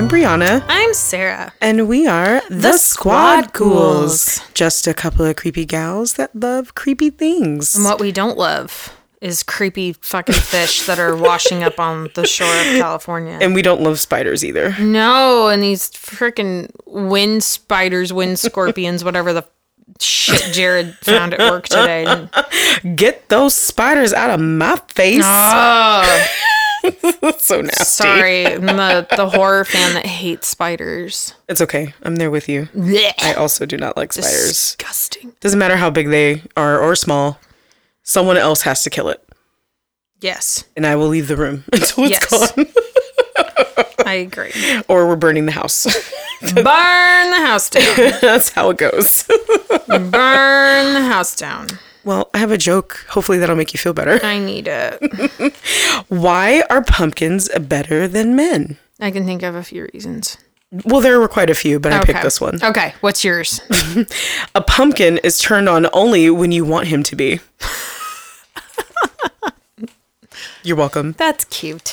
I'm Brianna, I'm Sarah. and we are the, Squad Squad Ghouls. Just a couple of creepy gals that love creepy things. And what we don't love is creepy fucking fish that are washing up on the shore of California. And we don't love spiders either. no, and these freaking wind spiders, wind scorpions, whatever the shit Jared found at work today. Get those spiders out of my face. Oh, so nasty. sorry. I'm the, the horror fan that hates spiders. It's okay. I'm there with you. Blech. I also do not like spiders. Disgusting. Doesn't matter how big they are or small. Someone else has to kill it. Yes, And I will leave the room until it's Yes. gone. I agree. or we're burning the house. Burn the house down. That's how it goes. Burn the house down. Well, I have a joke. Hopefully that'll make you feel better. I need it. Why are pumpkins better than men? I can think of a few reasons. Well, there were quite a few, but I picked this one. Okay, what's yours? A pumpkin is turned on only when you want him to be. You're welcome. That's cute.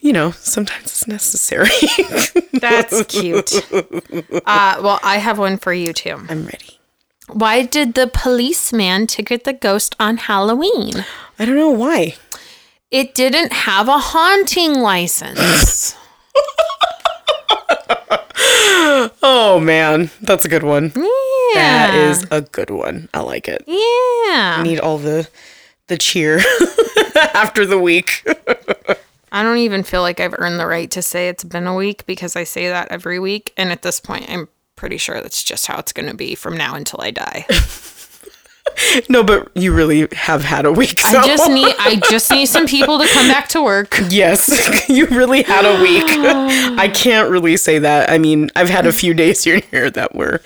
You know, sometimes it's necessary. That's cute. Uh, well, I have one for you too. I'm ready. Why did the policeman ticket the ghost on Halloween? I don't know why. It didn't have a haunting license. Oh man, that's a good one. Yeah. That is a good one. I like it. Yeah. Need all the the cheer after the week. I don't even feel like I've earned the right to say it's been a week because I say that every week. And at this point, I'm pretty sure that's just how it's going to be from now until I die. no, but you really have had a week. So. I just need I just need some people to come back to work. Yes, you really had a week. I can't really say that. I mean, I've had a few days here and here that were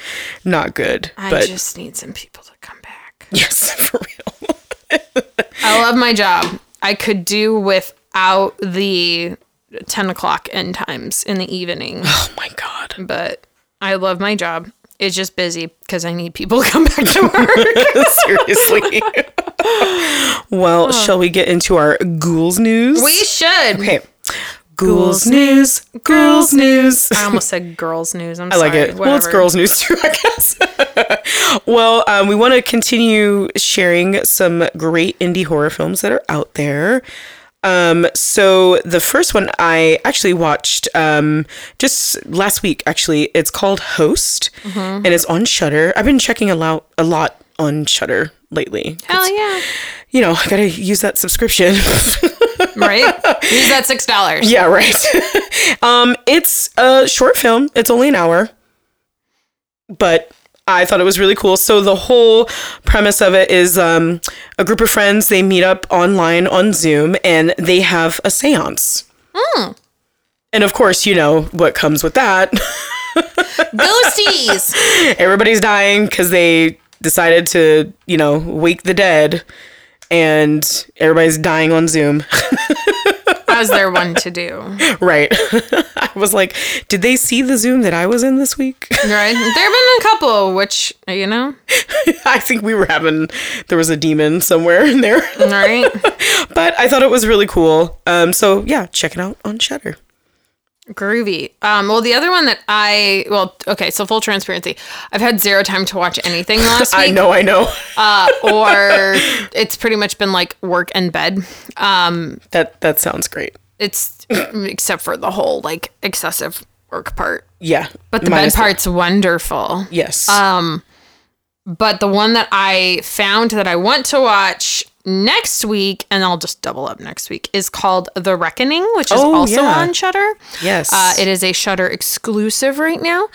not good. I but just need some people to come back. yes, for real. I love my job. I could do without the 10 o'clock end times in the evening, Oh my god. but I love my job. It's just busy because I need people to come back to work. Seriously. well, shall we get into our ghouls news? we should. Okay. Ghouls news. Ghouls news. I almost said girls news. I'm I like sorry. it. Well, it's Whatever. girls' news too, I guess. well, um, we want to continue sharing some great indie horror films that are out there. Um, so the first one I actually watched um, just last week. Actually, it's called Host, Mm-hmm. and it's on Shudder. I've been checking a lot, a lot on Shudder lately. Hell yeah. You know, I gotta use that subscription. Right? Use that $6. Yeah, right. um, it's a short film. It's only an hour, but I thought it was really cool. So the whole premise of it is um, a group of friends. They meet up online on Zoom, and they have a séance. And of course, you know what comes with that. Ghosties. Everybody's dying because they decided to, you know, wake the dead, and everybody's dying on Zoom. As they're one to do. right. I was like, did they see the Zoom that I was in this week? Right? There have been a couple, which, you know, I think we were having there was a demon somewhere in there. right? but I thought it was really cool. Um so yeah, check it out on Shudder. Groovy. Um, well, the other one that I well, okay, so full transparency, I've had zero time to watch anything last week. I know, I know. Uh, or it's pretty much been like work and bed. Um, That that sounds great. it's except for the whole like excessive work part, Yeah. but the bed part's wonderful. yes. Um, but the one that I found that I want to watch next week, and I'll just double up next week, is called The Reckoning, which is Oh, also yeah. on Shudder. yes. Uh, it is a Shudder exclusive right now.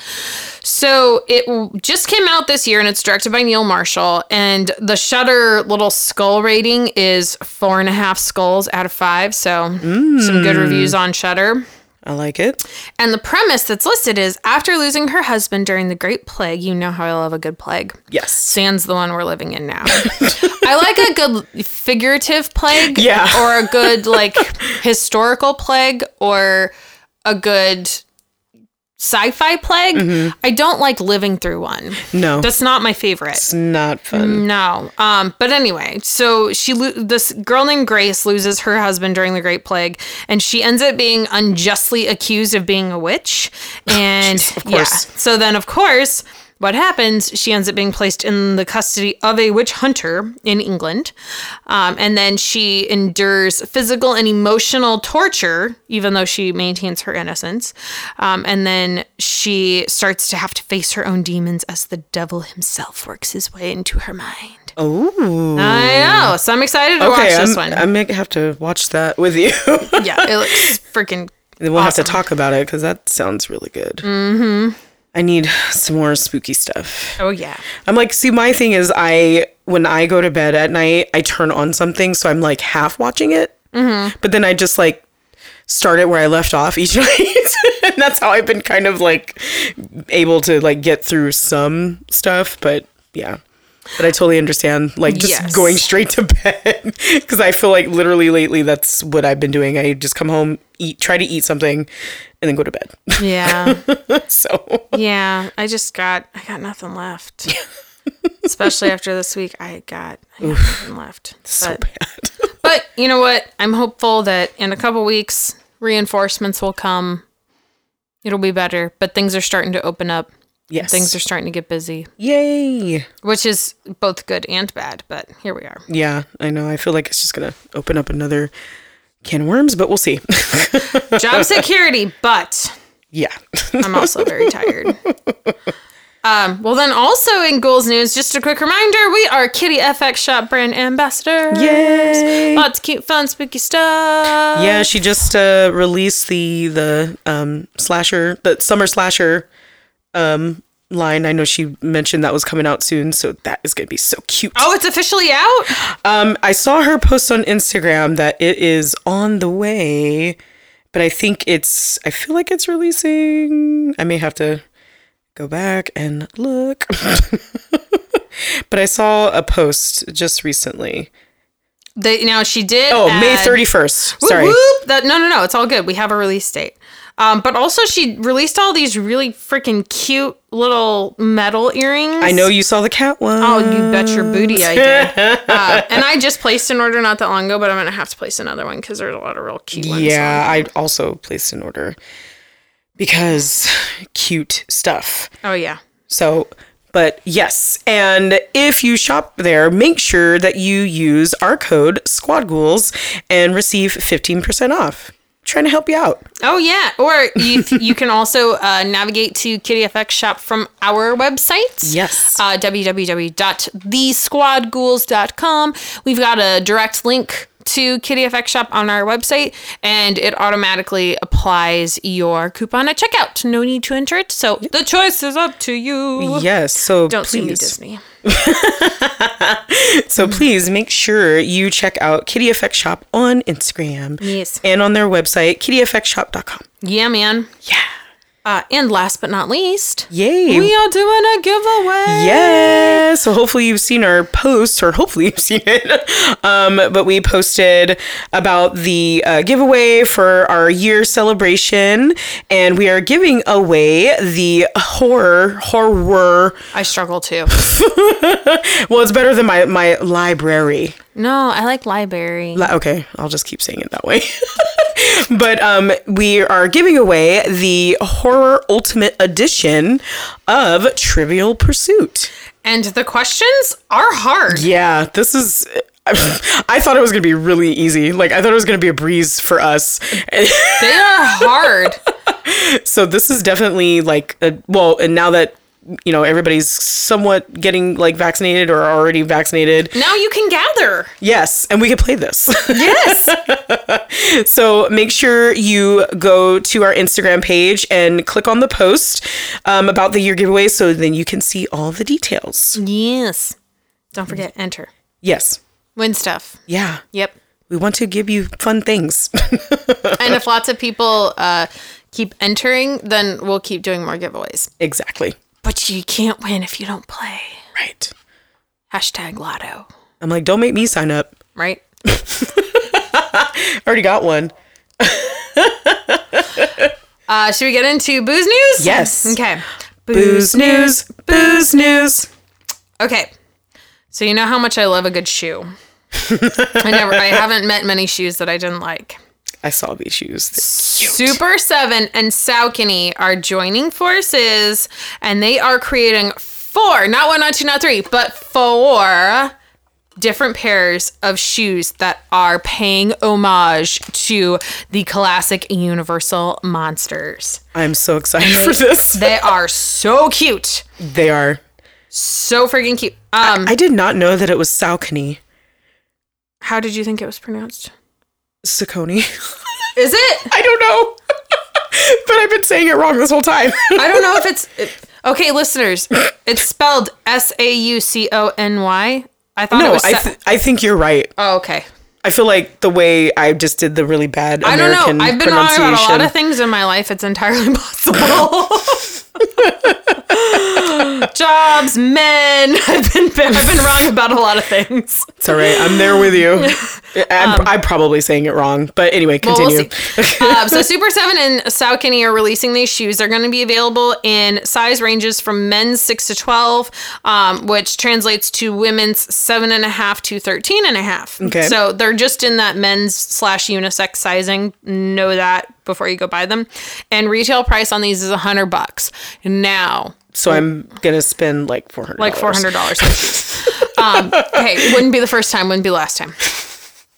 So it just came out this year and it's directed by Neil Marshall. And the Shudder little skull rating is four and a half skulls out of five. So some good reviews on Shudder. I like it. And the premise that's listed is after losing her husband during the Great Plague, you know how I love a good plague. Yes. Sans the one we're living in now. I like a good figurative plague. Yeah. Or a good like historical plague or a good sci-fi plague. I don't like living through one. Mm-hmm. No. That's not my favorite. It's not fun. No. Um, but anyway, so she lo- this girl named Grace loses her husband during the Great Plague, and she ends up being unjustly accused of being a witch. And of yeah, so then of course. What happens? She ends up being placed in the custody of a witch hunter in England. Um, and then she endures physical and emotional torture, even though she maintains her innocence. Um, and then she starts to have to face her own demons as the devil himself works his way into her mind. Oh. I know. So I'm excited to Okay, watch this I'm, one. I may have to watch that with you. yeah, it looks freaking. we'll have to talk about it because that sounds really good. Mm-hmm. I need some more spooky stuff. Oh yeah. I'm like, see, my thing is, I when I go to bed at night, I turn on something, so I'm like half watching it, mm-hmm. but then I just like start it where I left off each night, and that's how I've been kind of like able to like get through some stuff. But yeah, but I totally understand like just Yes. going straight to bed because I feel like literally lately that's what I've been doing. I just come home, eat, try to eat something, and then go to bed. Yeah. so yeah. I just got. I got nothing left. Especially after this week, I got, I got nothing left. so But, bad. but you know what? I'm hopeful that in a couple weeks reinforcements will come. It'll be better. But things are starting to open up. yes, Things are starting to get busy, yay. which is both good and bad. But here we are. Yeah, I know. I feel like it's just gonna open up another can of worms, but we'll see. Job security, but yeah. I'm also very tired. Um, well, then, also in Ghouls News, just a quick reminder we are Kitty FX Shop brand ambassadors. Yay! Lots of cute, fun, spooky stuff. Yeah, she just uh, released the the um, slasher, the summer slasher um, line. I know she mentioned that was coming out soon, so that is gonna be so cute. Oh, it's officially out? Um, I saw her post on Instagram that it is on the way, but I think it's. I feel like it's releasing. I may have to go back and look. but I saw a post just recently. They, now, she did. Oh, May add- thirty first. Whoop, Sorry. whoop. That, no, no, no. It's all good. We have a release date. Um, but also, she released all these really freaking cute little metal earrings. I know you saw the cat one. Oh, you bet your booty I did. uh, and I just placed an order not that long ago, but I'm going to have to place another one because there's a lot of real cute ones. Yeah, I also placed an order because cute stuff. Oh, yeah. So, but yes, and if you shop there, make sure that you use our code Squad Ghouls and receive 15% off. Trying to help you out. Oh yeah, or you you can also uh, navigate to Kitty FX shop from our website. Yes. Uh, www.thesquadghouls.com. We've got a direct link to Kitty FX shop on our website, and it automatically applies your coupon at checkout. No need to enter it, so the choice is up to you. Yes. So Don't sue me, please, Disney. so mm-hmm. please make sure you check out Kitty FX Shop on Instagram. Yes. And on their website, kittyfxshop.com. Yeah, man. Yeah. Uh, and last but not least, Yay. we are doing a giveaway. Yes. So hopefully you've seen our post, or hopefully you've seen it. Um, but we posted about the uh, giveaway for our year celebration, and we are giving away the horror horror. I struggle too. Well, it's better than my my library. No, I like library. Li- Okay, I'll just keep saying it that way. but um, we are giving away the horror ultimate edition of Trivial Pursuit. And the questions are hard. Yeah, this is. I thought it was gonna be really easy. Like I thought it was gonna be a breeze for us. They are hard. so this is definitely like a, well, and now that you know everybody's somewhat getting like vaccinated or already vaccinated, now you can gather. yes, and we can play this. Yes. so make sure you go to our Instagram page and click on the post um, about the year giveaway, so then you can see all the details. yes. Don't forget enter. Yes, Win stuff. yeah, Yep. we want to give you fun things. And if lots of people uh, keep entering, then we'll keep doing more giveaways. exactly. But you can't win if you don't play. Right. Hashtag lotto. I'm like, don't make me sign up. Right? I already got one. Uh, should we get into booze news? Yes. Okay. Booze news, booze news. Okay. So you know how much I love a good shoe. I never I haven't met many shoes that I didn't like. I saw these shoes. Super 7 and Saucony are joining forces and they are creating four, not one, not two, not three, but four different pairs of shoes that are paying homage to the classic Universal monsters. I'm so excited for this. They are so cute. They are. So freaking cute. Um, I did not know that it was Saucony. how did you think it was pronounced? Saucony. Is it? I don't know. but I've been saying it wrong this whole time. I don't know if it's it- okay, listeners. It's spelled S A U C O N Y. I thought it no, was. I, th- I think you're right. oh, okay. I feel like the way I just did the really bad I don't know. I've been wrong about a lot of things in my life. It's entirely possible. Jobs, men. I've been I've been wrong about a lot of things. It's all right. I'm there with you. I'm, I'm probably saying it wrong, but anyway, Um, Well, continue. we'll see. uh, so Super 7 and Saucony are releasing these shoes. They're going to be available in size ranges from men's 6 to 12, um, which translates to women's 7.5 to 13.5. Okay. So they're just in that men's slash unisex sizing. Know that before you go buy them. And retail price on these is a 100 bucks. Now, so I'm gonna spend like four hundred. like four hundred dollars. Um, hey, wouldn't be the first time, wouldn't be last time.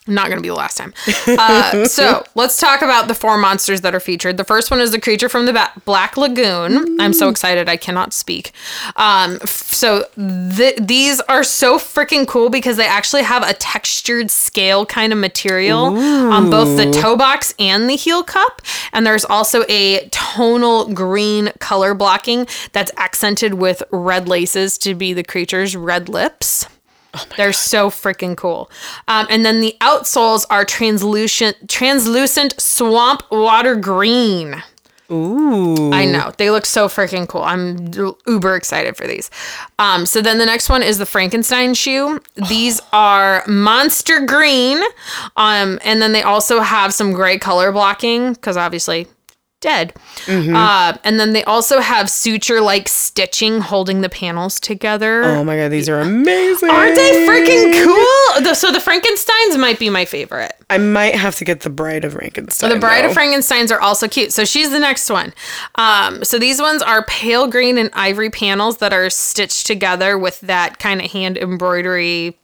Not gonna be the last time. Uh, so let's talk about the four monsters that are featured. The first one is the creature from the ba- Black Lagoon. I'm so excited I cannot speak. Um, f- so th- these are so freaking cool because they actually have a textured scale kind of material on both the toe box and the heel cup, and there's also a tonal green color blocking that's accented with red laces to be the creature's red lips. They're so freaking cool. Um, and then the outsoles are translucent, translucent swamp water green. Ooh. I know they look so freaking cool. I'm uber excited for these. Um, so then the next one is the Frankenstein shoe. These are monster green, um, and then they also have some gray color blocking because obviously dead. Uh, and then they also have suture like stitching holding the panels together. Oh my god, these are amazing. Aren't they freaking cool? The- So the Frankensteins might be my favorite. I might have to get the Bride of Frankenstein. The Bride though. of Frankensteins are also cute. So she's the next one. Um, so these ones are pale green and ivory panels that are stitched together with that kind of hand embroidery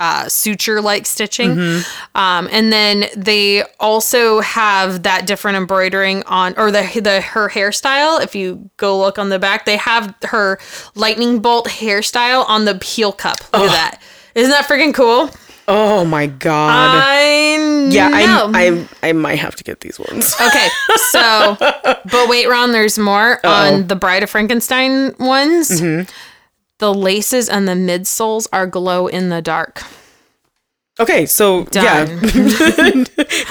uh, suture like stitching. Um, and then they also have that different embroidering on, or the, the her hairstyle. If you go look on the back, they have her lightning bolt hairstyle on the heel cup. Look at that. Isn't that freaking cool? Oh my god. I yeah, know. I, I I might have to get these ones. Okay, so, but wait, Ron, there's more on the Bride of Frankenstein ones. The laces and the midsoles are glow in the dark. Okay, so Done. yeah,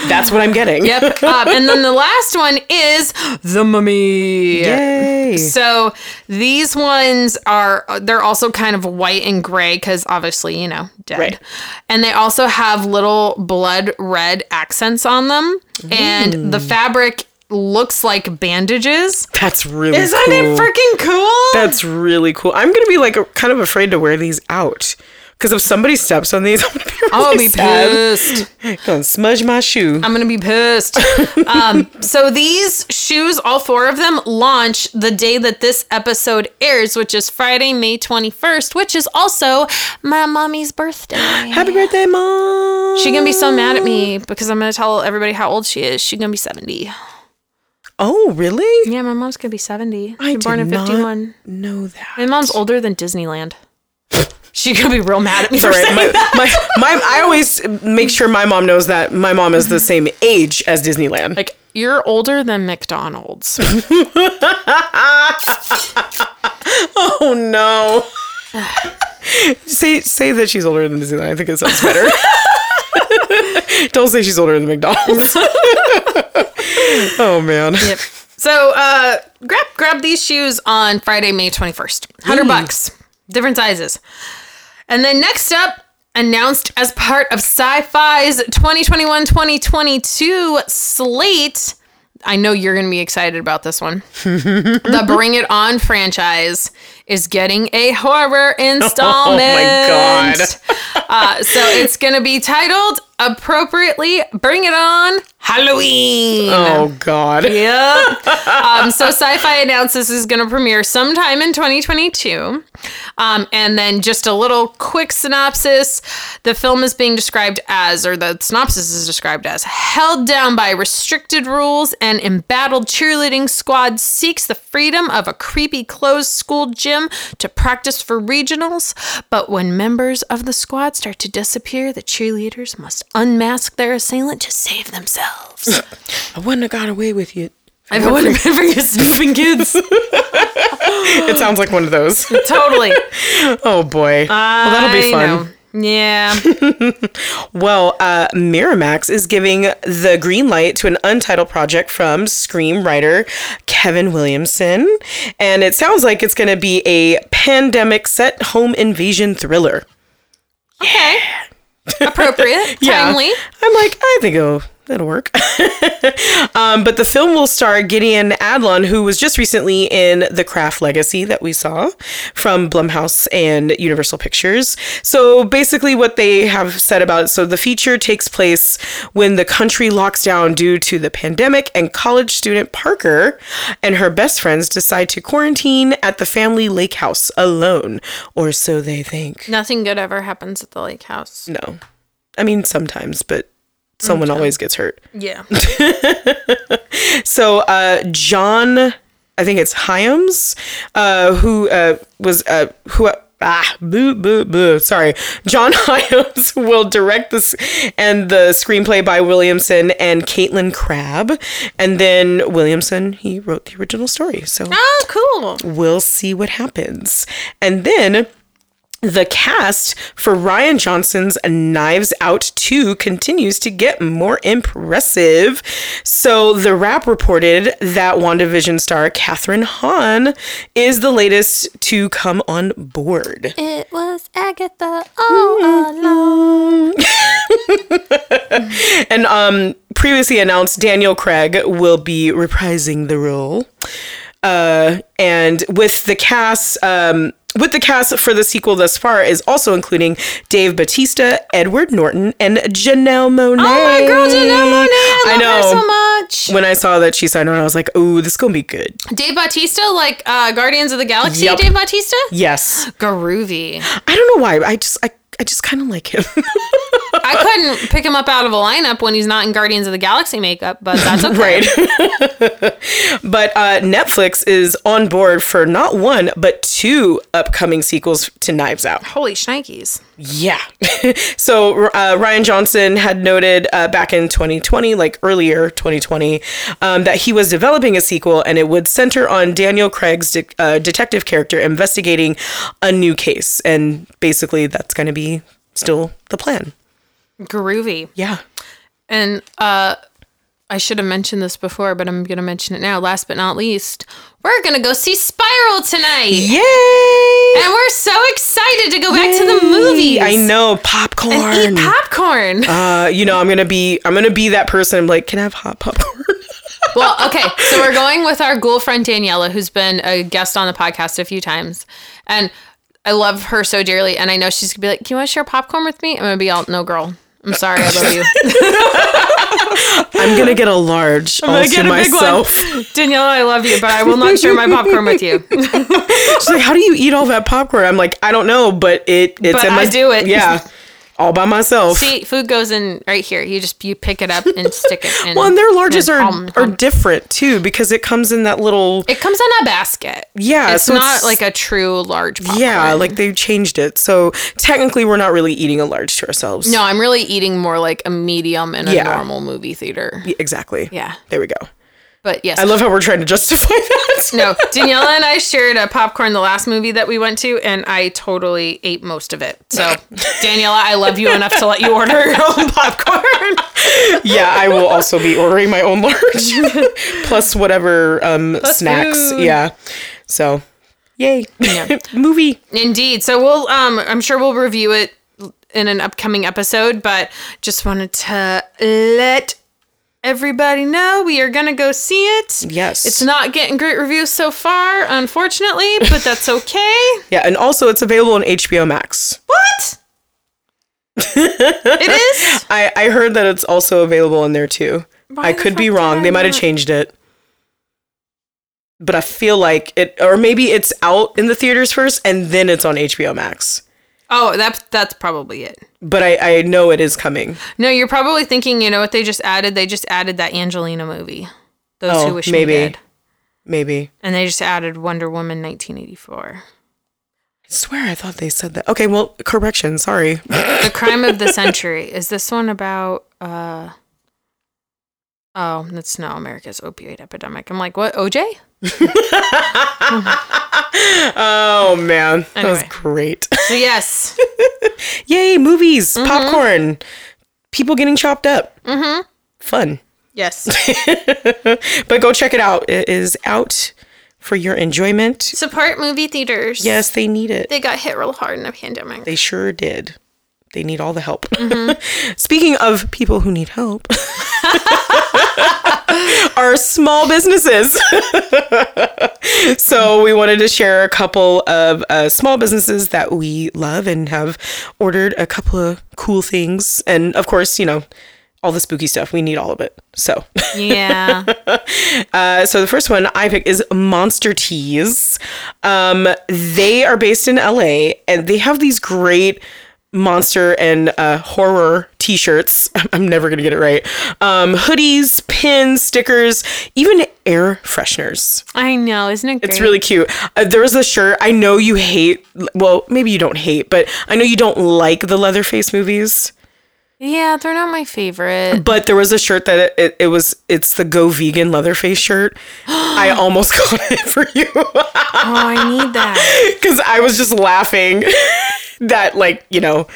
that's what I'm getting. Yep. um, and then the last one is the mummy. Yay. So these ones are they're also kind of white and gray because obviously you know dead, Right. and they also have little blood red accents on them, and the fabric looks like bandages. That's really Isn't cool. it freaking cool? That's really cool. I'm gonna be like kind of afraid to wear these out because if somebody steps on these, I'm gonna be really I'll be sad. pissed. Gonna smudge my shoe. I'm gonna be pissed. um, so these shoes, all four of them, launch the day that this episode airs, which is Friday, May 21st, which is also my mommy's birthday. Happy birthday, mom. She's gonna be so mad at me because I'm gonna tell everybody how old she is. She's gonna be 70. Oh, really? Yeah, my mom's gonna be 70. I She's born in not 51. Know that. My mom's older than Disneyland. She's gonna be real mad at me for right. My, that. my, my, I always make sure my mom knows that my mom is the same age as Disneyland. Like, you're older than McDonald's. oh no. say say that she's older than Disneyland. I think it sounds better. Don't say she's older than McDonald's. oh man. Yep. So uh grab grab these shoes on Friday, May 21st. 100 bucks. Different sizes. And then next up, announced as part of Syfy's 2021-2022 slate, I know you're going to be excited about this one. the Bring It On franchise is getting a horror installment. Oh my God. uh, so it's going to be titled appropriately Bring It On Halloween. Oh God. Yep. um, so Syfy announced this is going to premiere sometime in 2022. Um, and then just a little quick synopsis: the film is being described as, or the synopsis is described as, held down by restricted rules, an embattled cheerleading squad seeks the freedom of a creepy closed school gym to practice for regionals. But when members of the squad start to disappear, the cheerleaders must unmask their assailant to save themselves. I wouldn't have got away with you. I wouldn't have been for you snooping kids. It sounds like one of those. totally. Oh boy. well, that'll be I fun. know. Yeah. Well, uh, Miramax is giving the green light to an untitled project from screenwriter Kevin Williamson. And it sounds like it's going to be a pandemic set home invasion thriller. Okay. Appropriate. Yeah. Timely. I'm like, I think it'll, that'll work. um, but the film will star Gideon Adlon, who was just recently in The Craft Legacy that we saw from Blumhouse and Universal Pictures. So basically, what they have said about it so the feature takes place when the country locks down due to the pandemic, and college student Parker and her best friends decide to quarantine at the family lake house alone, or so they think. Nothing good ever happens at the lake house. No. I mean, sometimes, but someone always gets hurt. Yeah. So, uh, John, I think it's Hyams, uh, who uh, was, uh, who, ah, boo, boo, boo, sorry. John Hyams will direct this and the screenplay by Williamson and Katelyn Crabb. And then Williamson, he wrote the original story. So, Oh, cool. we'll see what happens. And then the cast for Rian Johnson's Knives Out 2 continues to get more impressive. So, The Wrap reported that WandaVision star Kathryn Hahn is the latest to come on board. It was Agatha all along. And um, previously announced Daniel Craig will be reprising the role. Uh, and with the cast, um, with the cast for the sequel thus far is also including Dave Bautista, Edward Norton, and Janelle Monáe. Oh my girl, Janelle Monáe. I, I know. so much. When I saw that she signed on, I was like, "Ooh, this is gonna be good." Dave Bautista, like uh, Guardians of the Galaxy. Yep. Dave Bautista. Yes, Groovy. I don't know why. I just, I, I just kind of like him. I couldn't pick him up out of a lineup when he's not in Guardians of the Galaxy makeup, but that's okay. right. but uh, Netflix is on board for not one but two upcoming sequels to Knives Out. Holy shnikes. Yeah. so uh, Rian Johnson had noted uh, back in 2020, like earlier 2020, um, that he was developing a sequel and it would center on Daniel Craig's de- uh, detective character investigating a new case. And basically, that's going to be still the plan. Groovy. Yeah. And uh I should have mentioned this before, but I'm gonna mention it now. Last but not least, we're gonna go see Spiral tonight. Yay! And we're so excited to go back to the movies. I know popcorn. And eat popcorn. uh, you know, I'm gonna be, I'm gonna be that person. I'm like, can I have hot popcorn? well, okay. So we're going with our ghoul friend Daniela, who's been a guest on the podcast a few times. And I love her so dearly. And I know she's gonna be like, Do you want to share popcorn with me? I'm gonna be all no girl. I'm sorry, I love you. I'm gonna get a large I'm all to myself. Danielle, I love you, but I will not share my popcorn with you. She's like, how do you eat all that popcorn? I'm like, I don't know, but it, it's But in my I do it. Yeah, all by myself. See, food goes in right here. You just you pick it up and stick it in. well, and their larges and are are different too because it comes in that little. It comes in a basket. Yeah, it's so not it's- like a true large popcorn. Yeah, like they changed it. So technically, we're not really eating a large to ourselves. no, I'm really eating more like a medium in a Yeah. normal movie theater. Y- Exactly. Yeah, There we go. But yes, I love how we're trying to justify that. no, Daniela and I shared a popcorn the last movie that we went to, and I totally ate most of it. So, Daniela, I love you enough to let you order your own popcorn. yeah, I will also be ordering my own large, plus whatever um, snacks. food. Yeah. So, yay. Yeah. Movie. Indeed. So we'll, um, I'm sure we'll review it in an upcoming episode, but just wanted to let everybody know we are gonna go see it. Yes. It's not getting great reviews so far, unfortunately, but that's okay. yeah, and also it's available on HBO Max. what? it is? I, I heard that it's also available in there too. Why I could be wrong. They might have changed it. But I feel like it, or maybe it's out in the theaters first and then it's on HBO Max. Oh, that's that's probably it. But I, I know it is coming. No, you're probably thinking, you know what they just added? They just added that Angelina movie. Those Oh, who wish maybe. me dead. Maybe. And they just added Wonder Woman 1984. I swear I thought they said that. Okay, well, correction. Sorry. The crime of the century. Is this one about uh Oh, that's no America's opioid epidemic. I'm like, what, OJ? oh, man. That was great. So yes. Yay, movies, popcorn, people getting chopped up. Mm-hmm. Fun. Yes. But go check it out. It is out for your enjoyment. Support movie theaters. Yes, they need it. They got hit real hard in the pandemic. They sure did. They need all the help. Speaking of people who need help, are small businesses. so we wanted to share a couple of uh, small businesses that we love and have ordered a couple of cool things. And of course, you know, all the spooky stuff. We need all of it. So. Yeah. Uh, so the first one I picked is Monster Tease. Um, they are based in LA and they have these great monster and uh, horror t-shirts. I'm never gonna get it right. Um, hoodies, pins, stickers, even air fresheners. I know, isn't it great? It's really cute. Uh, there was a shirt. I know you hate. Well, maybe you don't hate, but I know you don't like the Leatherface movies. Yeah, they're not my favorite. But there was a shirt that it, it, it was. It's the Go Vegan Leatherface shirt. I almost got it for you. Oh, I need that. because I was just laughing that like you know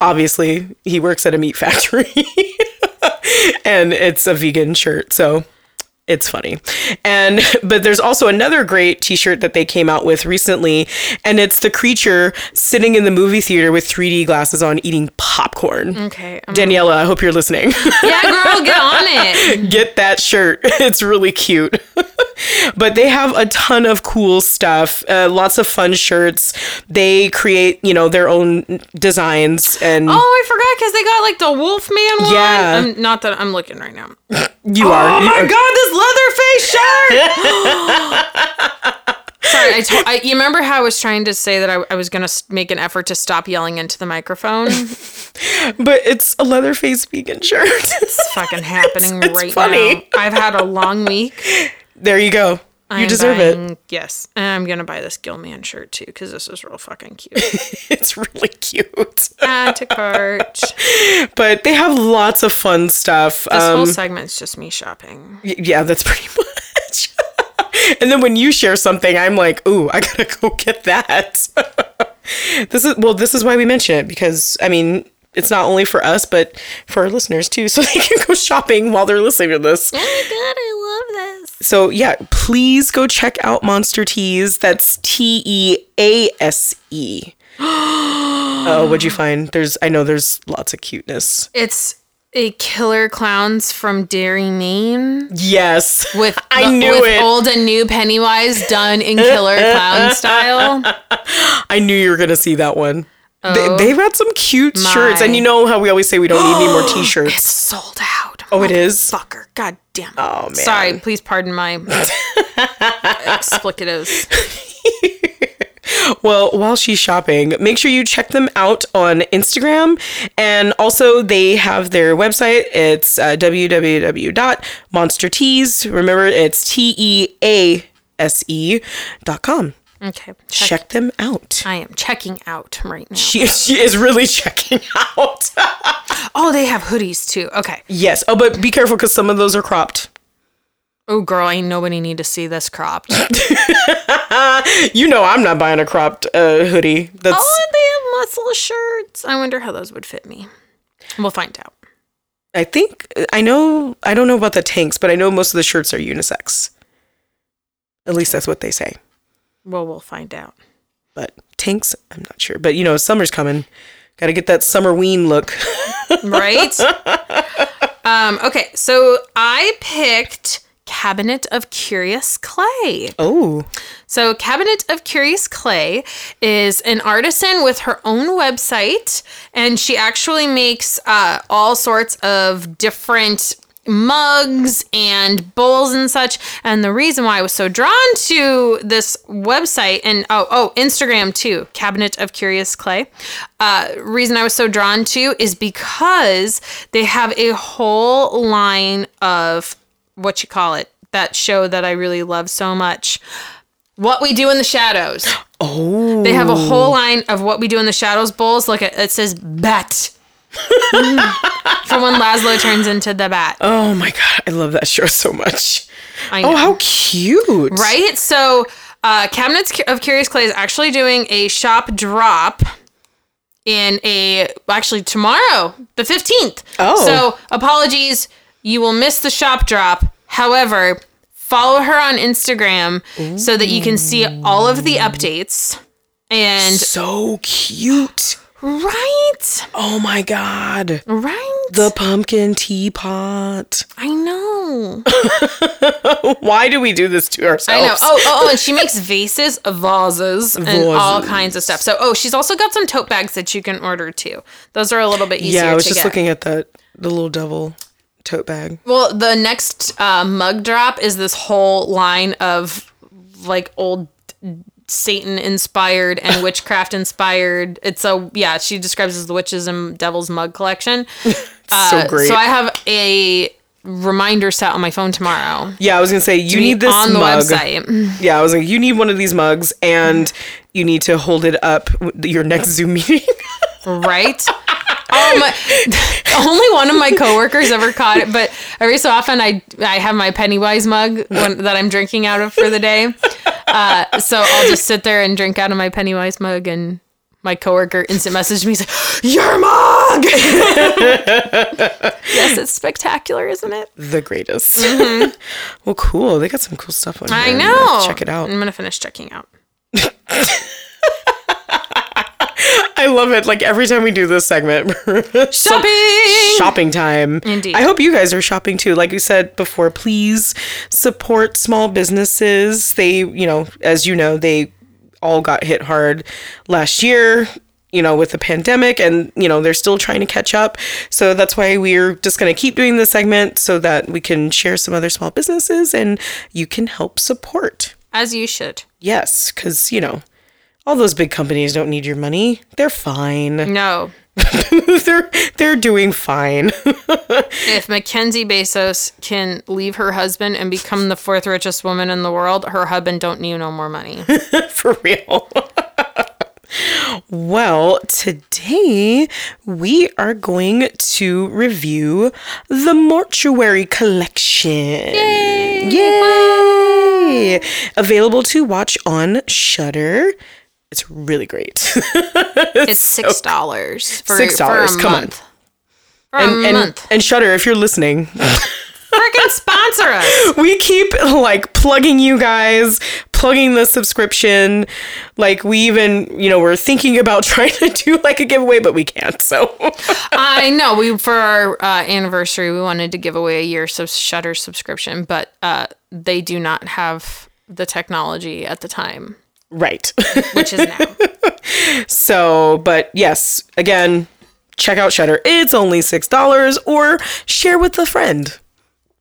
obviously he works at a meat factory and it's a vegan shirt so it's funny and but there's also another great t-shirt that they came out with recently and it's the creature sitting in the movie theater with 3d glasses on eating popcorn Okay. um, daniela i hope you're listening yeah, girl, get on it. get that shirt. It's really cute. but they have a ton of cool stuff, uh, lots of fun shirts. They create, you know, their own designs and Oh, I forgot because they got like the Wolfman one. Yeah. I'm, not that I'm looking right now. you are. Oh my god, this Leatherface shirt! Sorry, I, I you remember how I was trying to say that I, I was gonna make an effort to stop yelling into the microphone? But it's a Leatherface vegan shirt. It's fucking happening it's right funny. now. I've had a long week. there you go. You I'm deserve it. Yes, and I'm gonna buy this Gilman shirt too because this is real fucking cute. It's really cute. Add to cart. But they have lots of fun stuff. This Um, whole segment's just me shopping. y- yeah, that's pretty much. and then when you share something, I'm like, ooh, I gotta go get that. this is well, this is why we mention it because I mean, it's not only for us, but for our listeners too, so they can go shopping while they're listening to this. Oh my god, I love this. So yeah, please go check out Monster Tease. That's T E A S E. Oh, what'd you find? There's, I know there's lots of cuteness. It's a killer clowns from Derry, Maine. Yes, with I the- knew with it. old and new Pennywise done in killer clown style. I knew you were gonna see that one. Oh, they, they've got some cute shirts, and you know how we always say we don't need any more T-shirts. It's sold out. Oh, it is? Fucker. God damn. it. Oh, man. Sorry. Please pardon my explicatives. Well, while she's shopping, make sure you check them out on Instagram. And also, they have their website. It's uh, www.monstertease. Remember, it's T E A S E dot com. Okay. Check. Check them out. I am checking out right now. She, she is really checking out. Oh, they have hoodies too. Okay. yes. Oh, but be careful because some of those are cropped. Oh, girl, ain't nobody need to see this cropped. oh, You know, I'm not buying a cropped uh, hoodie. That's they have muscle shirts. I wonder how those would fit me. We'll find out. I think I know. I don't know about the tanks, but I know most of the shirts are unisex. At least that's what they say. Well, we'll find out. But tanks, I'm not sure. But you know, summer's coming. Got to get that summer ween look. Right? Um, okay, so I picked Cabinet of Curious Clay. Oh, So, Cabinet of Curious Clay is an artisan with her own website, and she actually makes uh, all sorts of different mugs and bowls and such. And the reason why I was so drawn to this website and oh oh Instagram too, Cabinet of Curious Clay. Uh, reason I was so drawn to is because they have a whole line of what you call it that show that I really love so much. What we do in the shadows. oh, They have a whole line of what we do in the shadows bowls. Look at it says bat. For when Laszlo turns into the bat. oh my god, I love that show so much. I know. Oh, how cute! right? So, uh, Cabinets of Curious Clay is actually doing a shop drop in a actually tomorrow, the 15th. Oh. So, apologies, you will miss the shop drop. However, follow her on Instagram so that you can see all of the updates. And So cute. Right, Oh my god, right. the pumpkin teapot. I know. Why do we do this to ourselves? I know. Oh, oh, oh, and she makes vases, vases, and all kinds of stuff. So, oh, she's also got some tote bags that you can order too. Those are a little bit easier yeah, I was just get. looking at that the little devil tote bag. well, the next uh, mug drop is this whole line of like old Satan inspired and witchcraft inspired. It's a yeah. She describes as the witches and devils mug collection. so great. Uh, So I have a reminder set on my phone tomorrow. yeah, I was gonna say you need this on the mug. website. Yeah, I was like, you need one of these mugs, and you need to hold it up your next Zoom meeting. Right? Oh my! Only one of my coworkers ever caught it, but every so often I I have my Pennywise mug when, that I'm drinking out of for the day. Uh, so I'll just sit there and drink out of my Pennywise mug, and my coworker instant messaged me, he's like, "Your mug!" yes, it's spectacular, isn't it? the greatest. well, cool. They got some cool stuff on Mm-hmm. I know. Check it out. I'm gonna finish checking out. I love it. Like every time we do this segment, Shopping. shopping time. Indeed. I hope you guys are shopping too. Like we said before, please support small businesses. They, you know, as you know, they all got hit hard last year, you know, with the pandemic and, you know, they're still trying to catch up. So that's why we're just going to keep doing this segment so that we can share some other small businesses and you can help support. As you should. Yes, cuz, you know, all those big companies don't need your money. They're fine. No. they're they're doing fine. If Mackenzie Bezos can leave her husband and become the fourth richest woman in the world, her husband don't need no more money. For real. well, today we are going to review the Mortuary Collection. Yay! Yay! Available to watch on Shudder. It's really great. It's six dollars for $6, For a come on. month. For a and, and, month. and Shudder, if you're listening, Freaking sponsor us. we keep like plugging you guys, plugging the subscription. Like we even, you know, we're thinking about trying to do like a giveaway, but we can't. So I know. We for our uh, anniversary, we wanted to give away a year sub Shudder subscription, but uh, they do not have the technology at the time, right. which is now. so, but yes, again, check out Shudder. It's only six dollars, or share with a friend.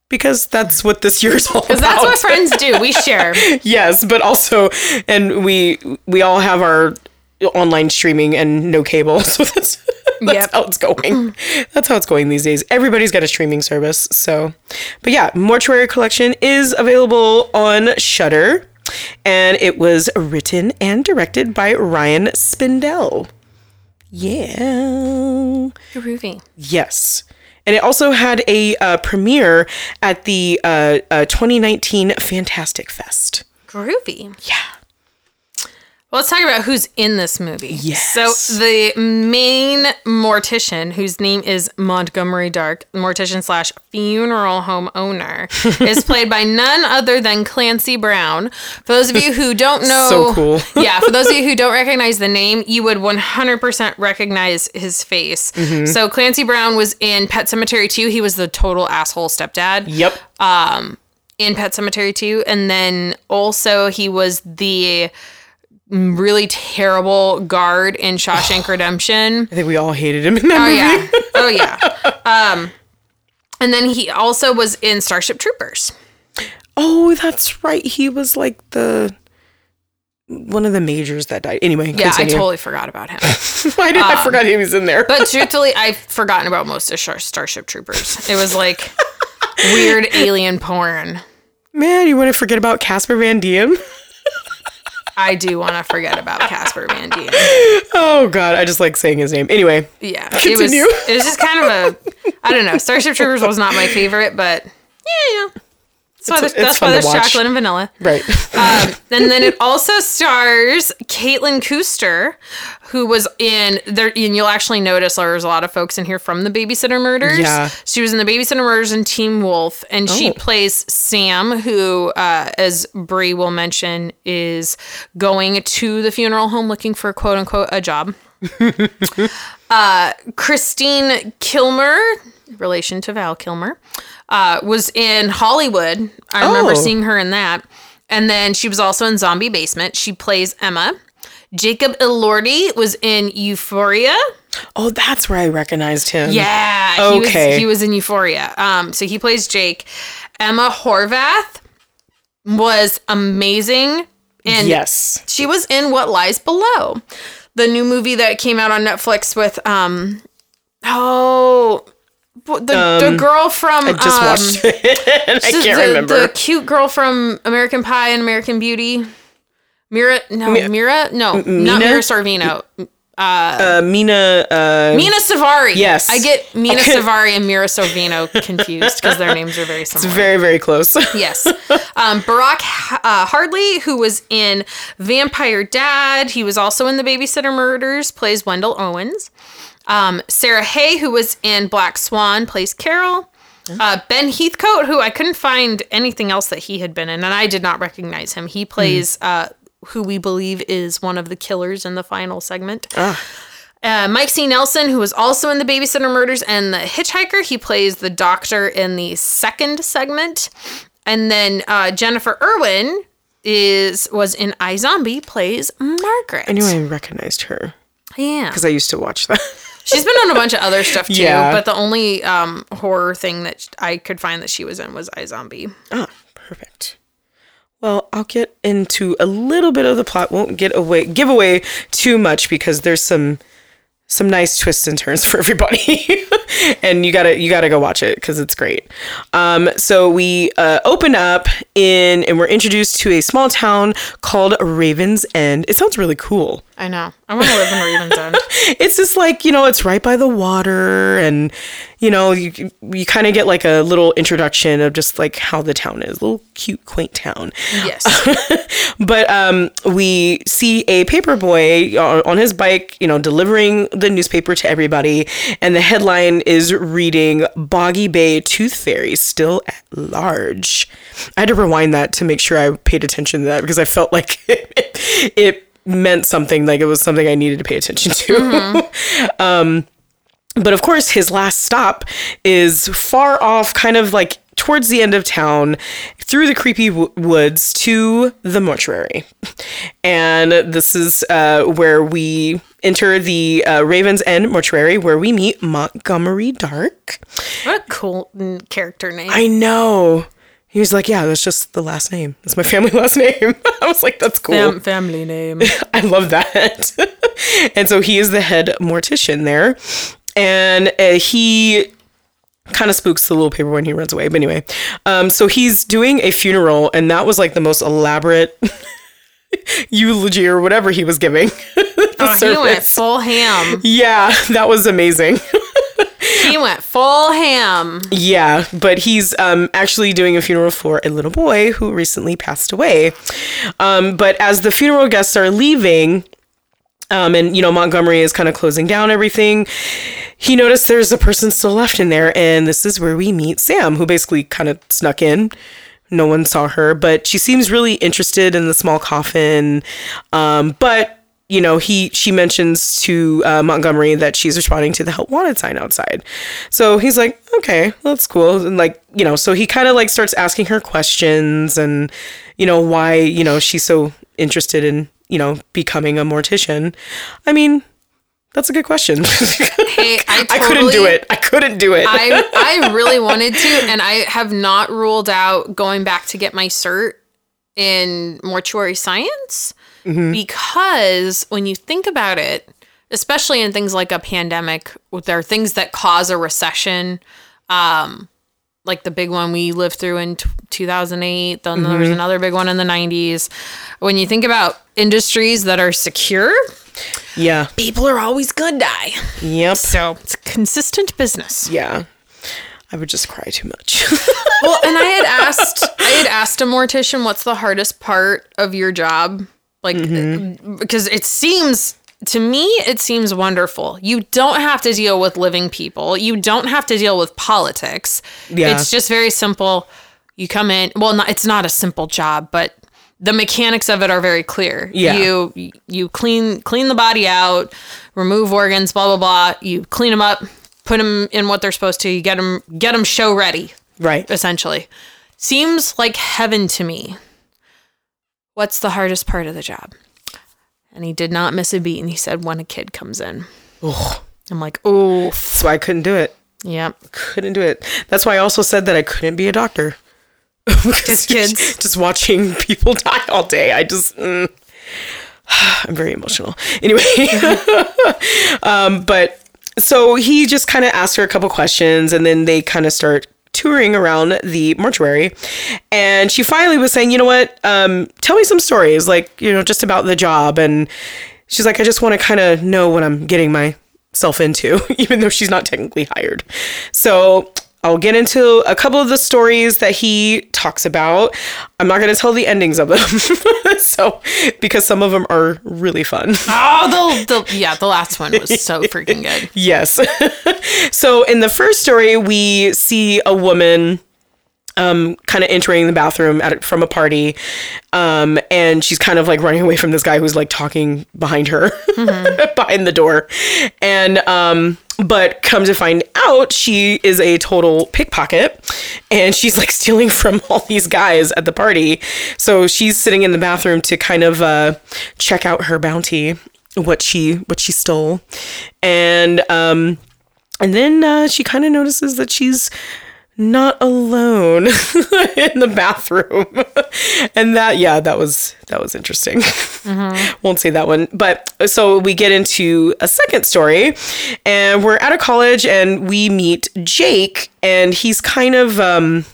Because that's what this year's all about. Because that's what friends do. We share. yes, but also, and we we all have our online streaming and no cable, so that's that's Yep. how it's going. That's how it's going these days. Everybody's got a streaming service, so. But yeah, Mortuary Collection is available on Shudder, and it was written and directed by Ryan Spindell. Yeah. Groovy. Yes. And it also had a uh, premiere at the uh, uh, 2019 Fantastic Fest. Groovy. Yeah. Well, let's talk about who's in this movie. Yes. So the main mortician, whose name is Montgomery Dark, mortician slash funeral home owner, is played by none other than Clancy Brown. For those of you who don't know, So cool. yeah, for those of you who don't recognize the name, you would 100% recognize his face. Mm-hmm. So Clancy Brown was in Pet Sematary 2. He was the total asshole stepdad Yep. in Pet Sematary 2. And then also he was the really terrible guard in Shawshank Redemption. I think we all hated him in that Oh movie. yeah. Oh yeah. Um and then he also was in Starship Troopers. Oh, that's right. He was like the one of the majors that died. Anyway, Yeah, I totally forgot about him. Why did I forgot he was in there? But truthfully, I've forgotten about most of Star- Starship Troopers. It was like weird alien porn. Man, you want to forget about Casper Van Dien? I do want to forget about Casper Van Dien. Oh God, I just like saying his name. Anyway, Yeah, it was. Continue. It was just kind of a. I don't know. Starship Troopers was not my favorite, but yeah, yeah. That's why, It's- there's, it's that's why there's watch. chocolate and vanilla. right. Um, and then it also stars Caitlin Custer, who was in there. And you'll actually notice there's a lot of folks in here from the Babysitter Murders. Yeah. she was in the Babysitter Murders and Teen Wolf, and she Oh. plays Sam, who, uh, as Brie will mention, is going to the funeral home looking for quote unquote a job. uh, Christine Kilmer, relation to Val Kilmer, uh, was in Hollywood. I remember Oh. seeing her in that. And then she was also in Zombie Basement. She plays Emma. Jacob Elordi was in Euphoria. Oh, that's where I recognized him. Yeah, he Okay. was he was in Euphoria. Um, so he plays Jake. Emma Horvath was amazing, and yes. she was in What Lies Below, the new movie that came out on Netflix with um, oh, the the girl from Um, I just um, watched it. I can't the, remember. the cute girl from American Pie and American Beauty. Mira, no, Mira, no, not? Mira Sorvino. uh, Mena. Uh, Mena Suvari. Yes. I get Mena Okay. Suvari and Mira Sorvino confused because their names are very similar. It's very, very close. yes. Um, Barak uh, Hardley, who was in Vampire Dad, he was also in The Babysitter Murders, plays Wendell Owens. Um, Sarah Hay, who was in Black Swan, plays Carol. Uh, ben Heathcote, who I couldn't find anything else that he had been in, and I did not recognize him. He plays uh, who we believe is one of the killers in the final segment. Uh, Mike C. Nelson, who was also in the Babysitter Murders and the Hitchhiker, he plays the doctor in the second segment. And then uh, Jennifer Irwin is was in iZombie, plays Margaret. I knew I recognized her yeah, because I used to watch that. she's been on a bunch of other stuff too. Yeah. But the only um, horror thing that I could find that she was in was iZombie. ah, perfect. Well, I'll get into a little bit of the plot. Won't get away, give away too much because there's some some nice twists and turns for everybody, and you gotta you gotta go watch it because it's great. Um, so we uh, open up in and we're introduced to a small town called Ravens End. It sounds really cool. I know. I want to live in Raven's End. it's just like you know it's right by the water and you know you you kind of get like a little introduction of just like how the town is a little cute quaint town. Yes. but um we see a paper boy on on his bike you know delivering the newspaper to everybody and the headline is reading boggy bay tooth fairy still at large. I had to rewind that to make sure i paid attention to that because i felt like it meant something like it was something i needed to pay attention to. Um but of course his last stop is far off kind of like towards the end of town through the creepy w- woods to the mortuary and this is uh, where we enter the uh, ravens end mortuary where we meet montgomery dark what a cool character name. i know he was like yeah that's just the last name that's my family last name i was like that's cool Fam- family name. I love that. and so he is the head mortician there. And uh, he kind of spooks the little paper when he runs away. But anyway, um, so he's doing a funeral, and that was like the most elaborate eulogy or whatever he was giving. the Oh, he went full ham. Yeah, that was amazing. He he went full ham. Yeah, but he's um, actually doing a funeral for a little boy who recently passed away. Um, but as the funeral guests are leaving, um, and you know Montgomery is kind of closing down everything. He noticed there's a person still left in there, and this is where we meet Sam, who basically kind of snuck in. No one saw her, but she seems really interested in the small coffin. Um, but you know, he she mentions to uh, Montgomery that she's responding to the help wanted sign outside. So he's like, okay, that's cool. And like, you know, so he kind of like starts asking her questions and, you know, why, you know, she's so interested in, you know, becoming a mortician. I mean, that's a good question. Hey, I, I couldn't do it. I couldn't do it. I I really wanted to, and I have not ruled out going back to get my cert in mortuary science because when you think about it, especially in things like a pandemic, there are things that cause a recession, um, like the big one we lived through in t- 2008. Then there was another big one in the 90s. When you think about industries that are secure, yeah. people are always gonna die. Yep. So it's consistent business. Yeah. I would just cry too much. Well, and I had asked, I had asked a mortician, "What's the hardest part of your job?" Like, Mm-hmm. because it seems to me, it seems wonderful. You don't have to deal with living people. You don't have to deal with politics. Yeah. It's just very simple. You come in. Well, not, it's not a simple job, but the mechanics of it are very clear. Yeah. You you clean clean the body out, remove organs, blah blah blah. You clean them up, put them in what they're supposed to. You get them get them show ready right. essentially. Seems like heaven to me. What's the hardest part of the job? And he did not miss a beat and he said when a kid comes in. Ugh. I'm like, oh, That's why I couldn't do it. yep. Couldn't do it. That's why I also said that I couldn't be a doctor. Just kids. Just watching people die all day. I just. mm. I'm very emotional. Anyway, um, but so he just kind of asked her a couple questions, and then they kind of start touring around the mortuary. And she finally was saying, "You know what? Um, tell me some stories, like you know, just about the job." And she's like, "I just want to kind of know what I'm getting myself into, even though she's not technically hired." So I'll get into a couple of the stories that he talks about. I'm not going to tell the endings of them. so, because some of them are really fun. Oh, the, the yeah, the last one was so freaking good. yes. so, in the first story, we see a woman um, kind of entering the bathroom at, from a party. Um, and she's kind of like running away from this guy who's like talking behind her, behind the door. And, um, but come to find out, she is a total pickpocket and she's like stealing from all these guys at the party. So she's sitting in the bathroom to kind of uh, check out her bounty, what she what she stole, and um, and then uh, she kind of notices that she's not alone in the bathroom. And that yeah that was that was interesting. Won't say that one but so we get into a second story and we're at a college and we meet jake and he's kind of um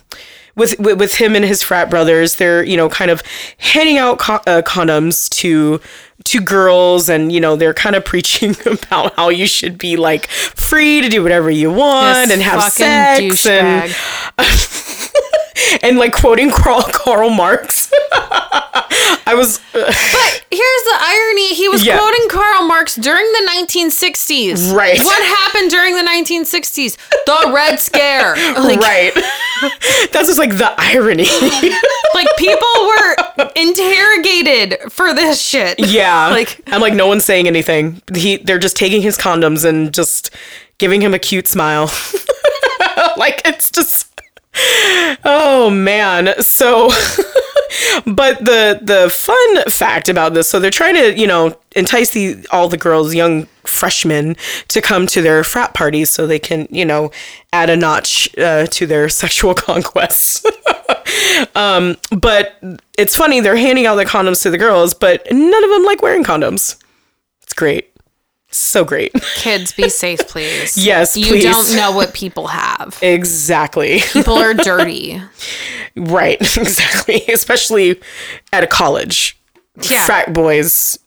with, with with him and his frat brothers. They're you know kind of handing out co- uh, condoms to to girls and you know they're kind of preaching about how you should be like free to do whatever you want This and have sex and and like quoting Karl, Karl Marx. I was uh, But here's the irony: he was Yeah. quoting Karl Marx during the 1960s. Right. What happened during the 1960s? The Red Scare. Like, right. That's just like the irony. like people were interrogated for this shit. yeah. Like- I'm like no one's saying anything. He they're just taking his condoms and just giving him a cute smile. like it's just Oh man. So but the the fun fact about this, so they're trying to, you know, entice the, all the girls, young freshmen, to come to their frat parties so they can, you know, add a notch uh, to their sexual conquests. um, but it's funny, they're handing out the condoms to the girls, but none of them like wearing condoms. It's great. So great. Kids, be safe, please. Yes, You please. don't know what people have. exactly. People are dirty. Right, exactly. Especially at a college. Yeah. Frat boys.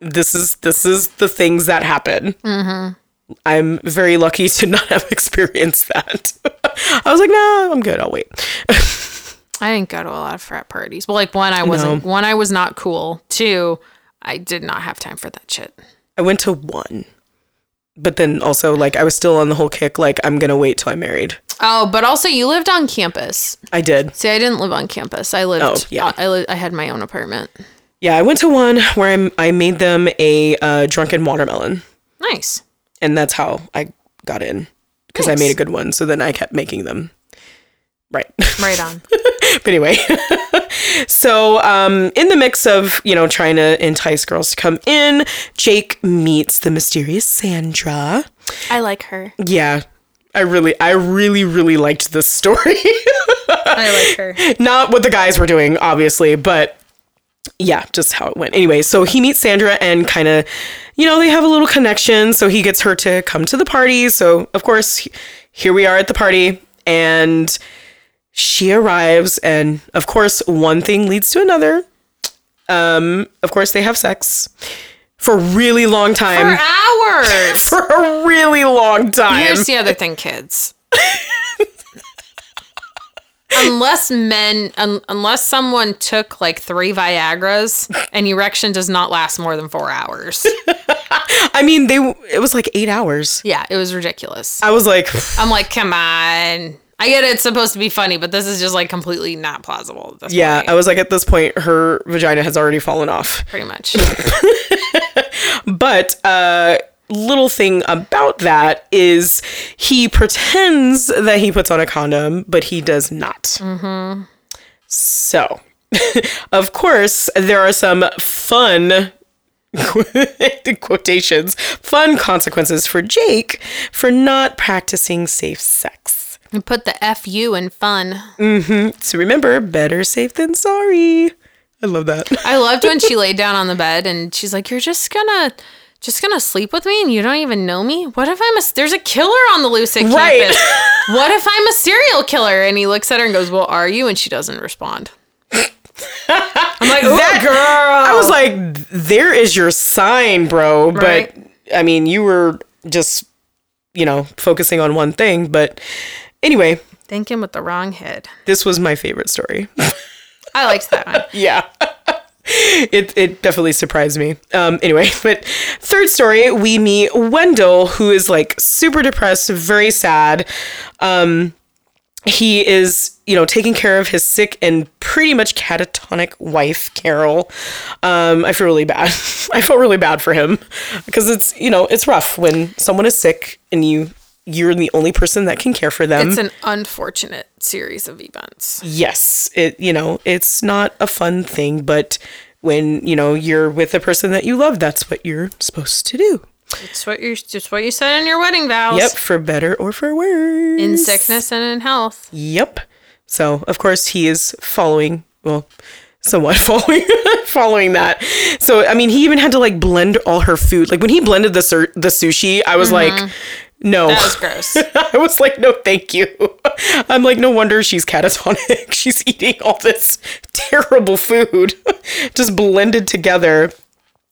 This is this is the things that happen. Mm-hmm. I'm very lucky to not have experienced that. I was like, nah, I'm good. I'll wait. I didn't go to a lot of frat parties. Well, like one, I wasn't. One, I was not cool. Two, I did not have time for that shit. I went to one, but then also like I was still on the whole kick. Like I'm gonna wait till I'm married. Oh, but also you lived on campus. I did. See, I didn't live on campus. I lived. Oh, yeah. I li- I had my own apartment. Yeah, I went to one where I'm, I made them a uh, drunken watermelon, Nice. and that's how I got in because I made a good one. So then I kept making them. Right. Right on. but anyway, so um, in the mix of you know trying to entice girls to come in, Jake meets the mysterious Sandra. I like her. Yeah, I really, I really, really liked this story. I like her. Not what the guys were doing, obviously, but yeah, just how it went. Anyway, so he meets Sandra and kind of, you know, they have a little connection. So he gets her to come to the party. So, of course, he- here we are at the party, and she arrives. And of course, one thing leads to another. Um, of course, they have sex for a really long time. For hours. For a really long time. Here's the other thing, kids. unless men, un- unless someone took like three Viagra's, an erection does not last more than four hours. I mean, they it was like eight hours. Yeah, it was ridiculous. I was like, I'm like, come on. I get it, it's supposed to be funny, but this is just like completely not plausible. At this yeah, point, I was like, at this point, her vagina has already fallen off. pretty much. But uh, little thing about that is he pretends that he puts on a condom, but he does not. Mm-hmm. So, of course, there are some fun. quotations fun consequences for Jake for not practicing safe sex. You put the fu in fun. Mm-hmm. So remember, better safe than sorry. I love that. I loved when she laid down on the bed and she's like, "You're just gonna." Just gonna sleep with me and you don't even know me? What if I'm a there's a killer on the loose at Right. campus? What if I'm a serial killer? And he looks at her and goes, Well, are you? And she doesn't respond. I'm like, That- girl. I was like, there is your sign, bro. Right. But I mean, you were just, you know, focusing on one thing. But anyway, thinking with the wrong head. this was my favorite story. I liked that one. yeah. It, it definitely surprised me. Um, anyway, but third story, we meet Wendell, who is like super depressed, very sad. Um, he is, you know, taking care of his sick and pretty much catatonic wife, Carol. Um, I feel really bad. I felt really bad for him because it's, you know, it's rough when someone is sick and you you're the only person that can care for them. It's an unfortunate series of events. yes, it, you know, it's not a fun thing, but when, you know, you're with the person that you love, that's what you're supposed to do. It's what you just what you said in your wedding vows. Yep, for better or for worse. In sickness and in health. Yep. So of course he is following. Well, somewhat following following that. So I mean, he even had to like blend all her food. Like when he blended the sur- the sushi, I was like, mm-hmm. No. That was gross. I was like, no, thank you. I'm like, no wonder she's catatonic. she's eating all this terrible food, just blended together.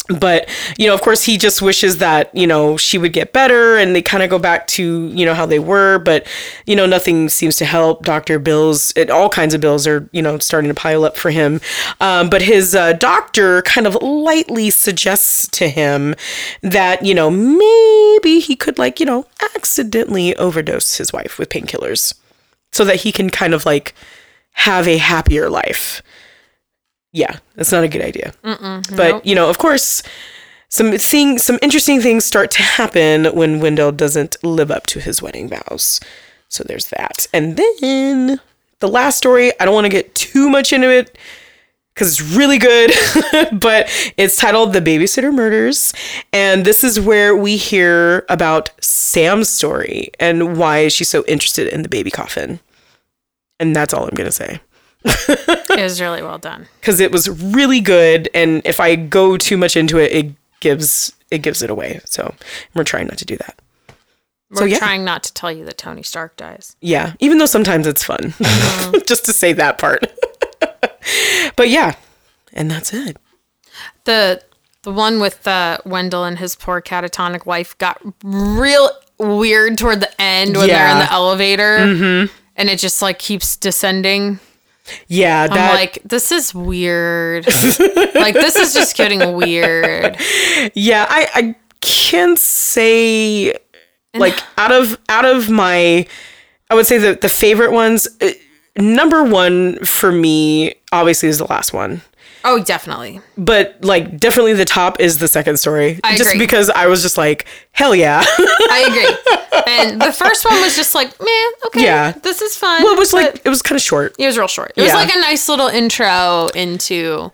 But, you know, of course, he just wishes that, you know, she would get better and they kind of go back to, you know, how they were. But, you know, nothing seems to help. Doctor bills, it, all kinds of bills are, you know, starting to pile up for him. Um, but his uh, doctor kind of lightly suggests to him that, you know, maybe he could, like, you know, accidentally overdose his wife with painkillers so that he can kind of like have a happier life. Yeah, that's not a good idea. but nope. you know, of course, some thing, some interesting things start to happen when Wendell doesn't live up to his wedding vows. So there's that, and then the last story. I don't want to get too much into it because it's really good, but it's titled "The Babysitter Murders," and this is where we hear about Sam's story and why she's so interested in the baby coffin. And that's all I'm gonna say it was really well done. because it was really good and if i go too much into it it gives it gives it away. So we're trying not to do that. We're yeah. trying not to tell you that Tony Stark dies. yeah even though sometimes it's fun. Just to say that part. But yeah and that's it. The The one with uh, Wendell and his poor catatonic wife got real weird toward the end when they're in the elevator, and it just like keeps descending. Yeah, I'm like, this is weird. like this is just getting weird. yeah, I I can't say like out of out of my I would say the the favorite ones uh, number 1 for me obviously is the last one. Oh, definitely. But like definitely the top is the second story. I just agree. because I was just like, hell yeah. I agree. And the first one was just like, man, okay, Yeah. this is fun. well, it was like it was kind of short. it was real short. It was like a nice little intro into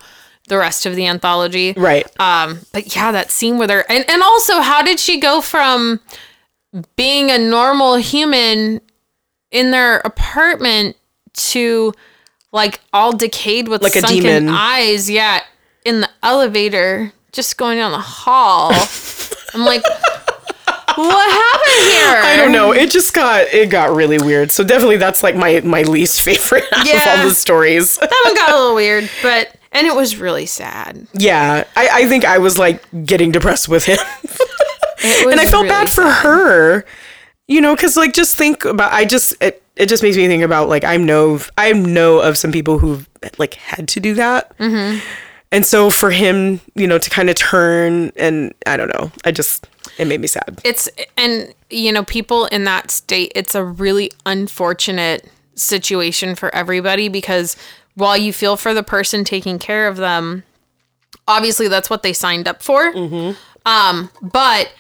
the rest of the anthology. Right. Um, but yeah, that scene with her, and and also, how did she go from being a normal human in their apartment to like all decayed with Like a sunken demon. eyes? Yeah, in the elevator, just going down the hall. I'm like, what happened here? I don't know. It just got it got really weird. So definitely that's like my my least favorite out of all the stories. That one got a little weird, but and it was really sad. Yeah, I, I think I was like getting depressed with him, and I felt really bad for sad. her. You know, because like just think about. I just it, it just makes me think about like I know I know of some people who've like had to do that, mm-hmm. and so for him, you know, to kind of turn and I don't know, I just it made me sad. it's and you know people in that state it's a really unfortunate situation for everybody because while you feel for the person taking care of them obviously that's what they signed up for um but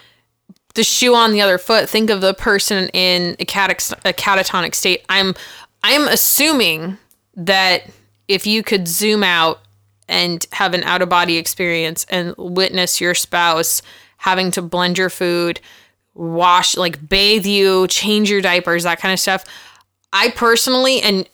the shoe on the other foot think of the person in a, a catatonic state i'm i'm assuming that if you could zoom out and have an out of body experience and witness your spouse having to blend your food, wash, like bathe you, change your diapers, that kind of stuff. I personally, and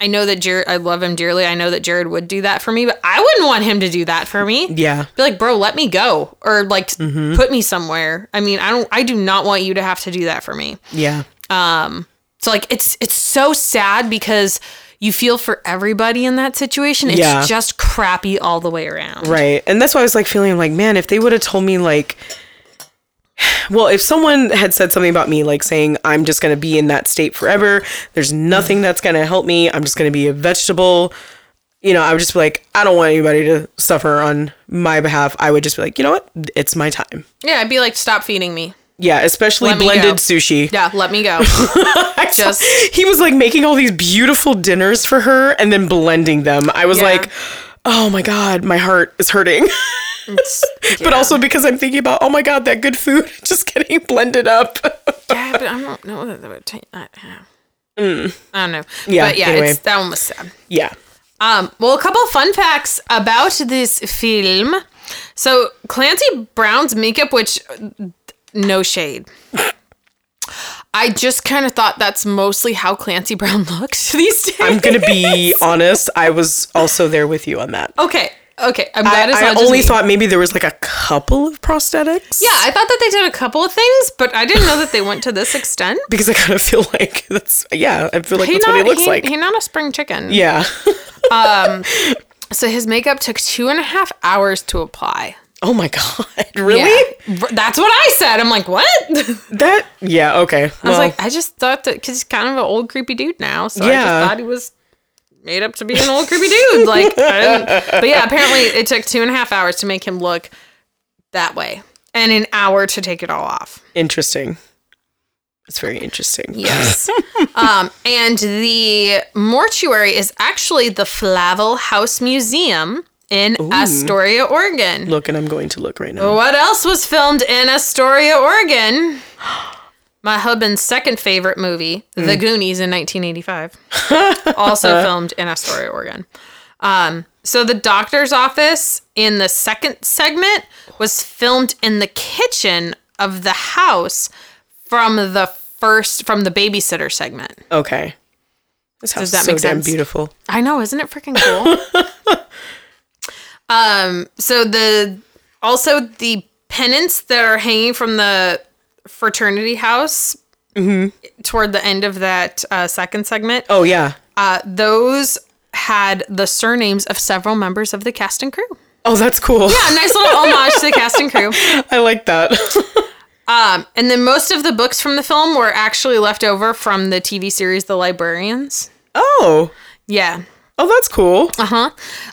I know that Jared, I love him dearly. I know that Jared would do that for me, but I wouldn't want him to do that for me. Yeah, Be like, bro, let me go or like put me somewhere. I mean, I don't, I do not want you to have to do that for me. yeah, Um, So like, it's, it's so sad because you feel for everybody in that situation. It's Yeah. just crappy all the way around. right. And that's why I was like feeling like, man, if they would have told me like. Well, if someone had said something about me, like saying, I'm just going to be in that state forever, there's nothing that's going to help me, I'm just going to be a vegetable, you know, I would just be like, I don't want anybody to suffer on my behalf. I would just be like, you know what? It's my time. Yeah, I'd be like, stop feeding me. Yeah, especially Let me blended go. sushi. Yeah, let me go. I saw- just- he was like making all these beautiful dinners for her and then blending them. I was Yeah. like, oh my God, my heart is hurting. But also because I'm thinking about, oh my God, that good food just getting blended up. yeah, but I don't know that would take that. Yeah. I don't know. Yeah, but yeah, anyway. it's, that one was sad. yeah. Um, well, a couple of fun facts about this film. So Clancy Brown's makeup, which no shade. I just kind of thought that's mostly how Clancy Brown looks these days. I'm going to be honest. I was also there with you on that. okay. Okay, I'm I, glad it's I not just only me. thought maybe there was like a couple of prosthetics. Yeah, I thought that they did a couple of things, but I didn't know that they went to this extent. Because I kind of feel like that's, yeah, I feel like He that's not, what he looks he, like. He's not a spring chicken. yeah. um. So his makeup took two and a half hours to apply. oh my God. Really? Yeah. That's what I said. I'm like, what? That, yeah, okay. I was like, I just thought that because he's kind of an old creepy dude now, so I Yeah. just thought he was made up to be an old creepy dude. Like, but yeah, apparently it took two and a half hours to make him look that way, and an hour to take it all off. interesting. It's very interesting. Yes. um, and the mortuary is actually the Flavel House Museum in Astoria, Oregon. Look, and I'm going to look right now. What else was filmed in Astoria, Oregon? My husband's second favorite movie, The Goonies in 1985, also filmed in Astoria, Oregon. Um, so the doctor's office in the second segment was filmed in the kitchen of the house from the first from the babysitter segment. Okay. This house that is so make damn sense? beautiful. I know, isn't it freaking cool? um, so the also the pennants that are hanging from the fraternity house toward the end of that uh, second segment, Oh yeah. uh, those had the surnames of several members of the cast and crew. Oh, that's cool. Yeah, nice little homage to the cast and crew. I like that. Um, and then most of the books from the film were actually left over from the TV series The Librarians. oh. Yeah. Oh, that's cool. Uh-huh.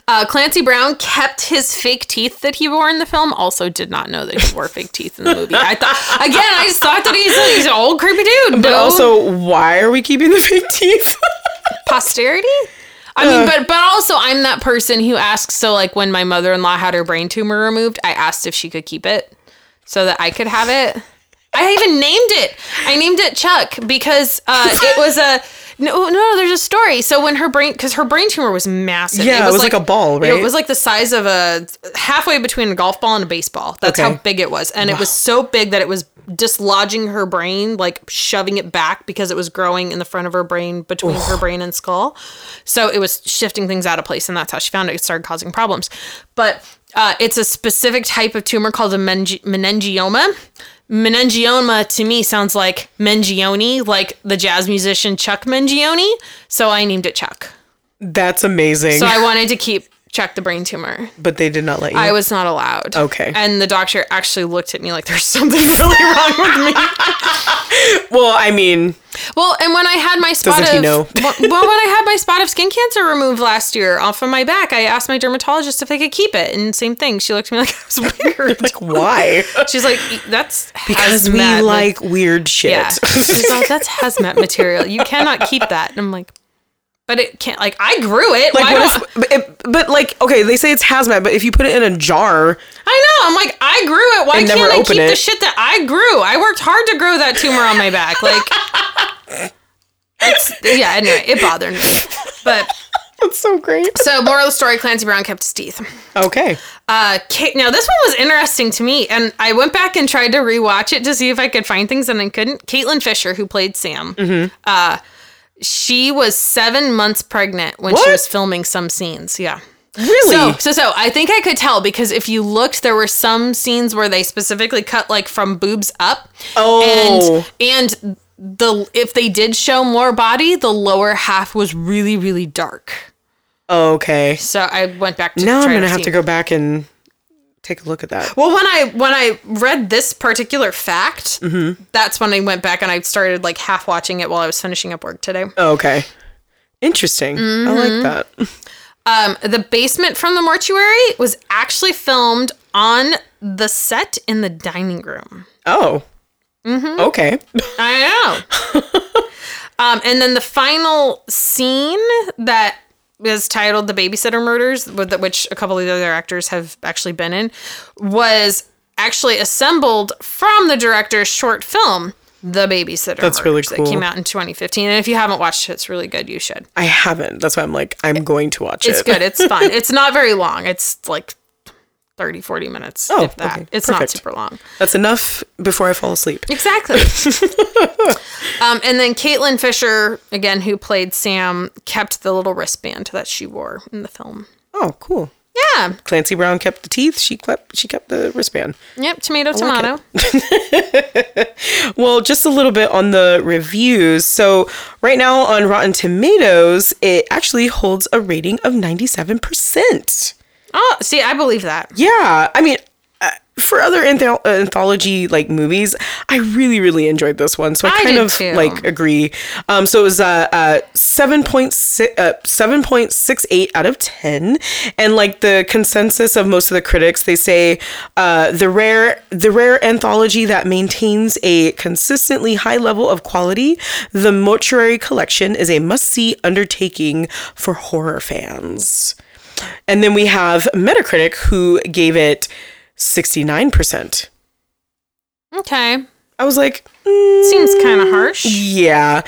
Uh, Clancy Brown kept his fake teeth that he wore in the film. Also, did not know that he wore fake teeth in the movie. I thought again, I just thought that he's, he's an old creepy dude. But No also, why are we keeping the fake teeth? posterity. I mean, but but also, I'm that person who asks. So, like, when my mother in law had her brain tumor removed, I asked if she could keep it so that I could have it. I even named it. I named it Chuck because uh, it was a no, no. There's a story. So when her brain, because her brain tumor was massive. Yeah, it was like a ball, right? It was like the size of a halfway between a golf ball and a baseball. That's Okay. how big it was, and it was so big that it was dislodging her brain, like shoving it back because it was growing in the front of her brain between her brain and skull. So it was shifting things out of place, and that's how she found it. It started causing problems. But uh, it's a specific type of tumor called a mengi- meningioma. Meningioma to me sounds like Mangione, like the jazz musician Chuck Mangione. So I named it Chuck. That's amazing. So I wanted to keep Chuck the brain tumor. but they did not let you. I was not allowed. Okay. And the doctor actually looked at me like there's something really wrong with me. well, I mean, Well, and when I had my spot Doesn't of know? well, when I had my spot of skin cancer removed last year off of my back, I asked my dermatologist if they could keep it, and same thing. She looked at me like I was weird. like, why? She's like, "That's because we hazmat ma- like weird shit. yeah." She's like, oh, "That's hazmat material. You cannot keep that." And I'm like, "But it can't. Like, I grew it. Like Why what if, but, it, but like okay, they say it's hazmat, but if you put it in a jar, I know. I'm like, I grew it. Why And can't never I open keep the shit that I grew? I worked hard to grow that tumor on my back. Like, it's, yeah. Anyway, it bothered me. But that's so great. so, moral of the story: Clancy Brown kept his teeth. Okay, Uh, Kate, now this one was interesting to me, and I went back and tried to rewatch it to see if I could find things, and I couldn't. Caitlin Fisher, who played Sam, Mm-hmm. uh, she was seven months pregnant when she was filming some scenes. Yeah. really? So, so, so I think I could tell because if you looked, there were some scenes where they specifically cut like from boobs up. Oh. And and the if they did show more body, the lower half was really really dark. okay. So I went back to Now I'm gonna have see. to go back and take a look at that. Well, when I when I read this particular fact, Mm-hmm. that's when I went back and I started like half watching it while I was finishing up work today. Okay, interesting. I Mm-hmm. like that. Um, the basement from the mortuary was actually filmed on the set in the dining room. Oh, Mm-hmm. okay. I know. um, and then the final scene that is titled "The Babysitter Murders," which a couple of the other actors have actually been in, was actually assembled from the director's short film, "The Babysitter." That's really Murders, That came out in 2015, and if you haven't watched it, it's really good. You should. I haven't. That's why I'm like, I'm going to watch It's it. It's good. It's fun. it's not very long. It's like 30, 40 minutes, Oh, if that. okay. It's not super long. That's enough before I fall asleep. Exactly. um, and then Caitlin Fisher, again, who played Sam, kept the little wristband that she wore in the film. Oh, cool. Yeah. Clancy Brown kept the teeth. She kept she kept the wristband. Yep. Tomato, like tomato. Well, just a little bit on the reviews. So, right now on Rotten Tomatoes, it actually holds a rating of 97%. Oh, see, I believe that. Yeah, I mean, uh, for other uh, anthology like movies, I really, really enjoyed this one. So I, I kind of too. like agree. Um, so it was uh, uh seven point six uh seven point six eight out of ten, and like the consensus of most of the critics, they say uh the rare the rare anthology that maintains a consistently high level of quality. The Mortuary Collection is a must see undertaking for horror fans. And then we have Metacritic, who gave it 69%. Okay. I was like, mm, Seems kind of harsh. yeah.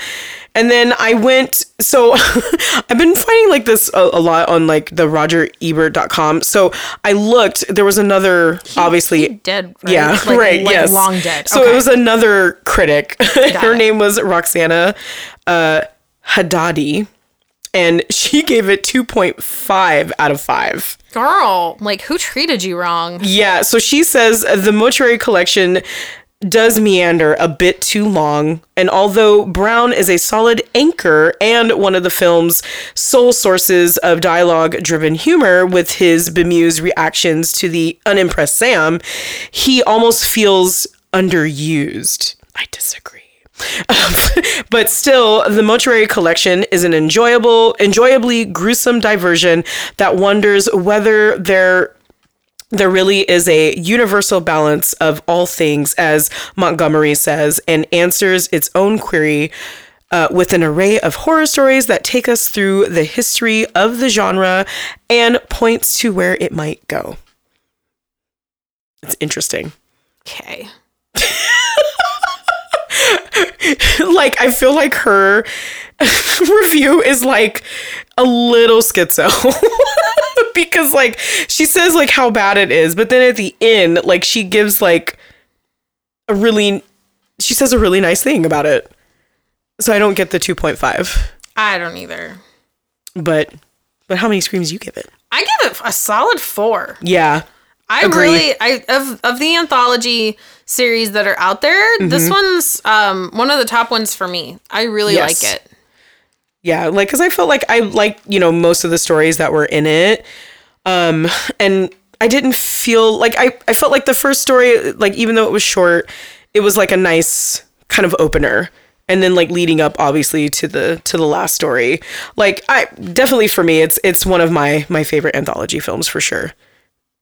And then I went, so I've been finding like this a, a lot on like the rogerebert.com. So I looked, there was another, obviously, Dead. Right? yeah, Like- right. like yes. Long dead. So okay. it was another critic. Her it. name was Roxana uh, Hadadi, and she gave it 2.5 out of 5. Girl, like, who treated you wrong? Yeah, so she says the mortuary collection does meander a bit too long, and although Brown is a solid anchor and one of the film's sole sources of dialogue driven humor with his bemused reactions to the unimpressed Sam, he almost feels underused. I disagree. but still, the Mortuary Collection is an enjoyable, enjoyably gruesome diversion that wonders whether there there really is a universal balance of all things, as Montgomery says, and answers its own query uh, with an array of horror stories that take us through the history of the genre and points to where it might go. It's interesting. Okay. like I feel like her review is like a little schizo because like she says like how bad it is, but then at the end like she gives like a really she says a really nice thing about it. So I don't get the 2.5. I don't either. But but how many screams do you give it? I give it a solid four. Yeah. I Agree. really I of of the anthology series that are out there, this Mm-hmm. one's um one of the top ones for me. I really Yes. like it. Yeah, like cuz I felt like I like, you know, most of the stories that were in it. Um and I didn't feel like I I felt like the first story like even though it was short, it was like a nice kind of opener and then like leading up obviously to the to the last story. Like I definitely for me it's it's one of my my favorite anthology films for sure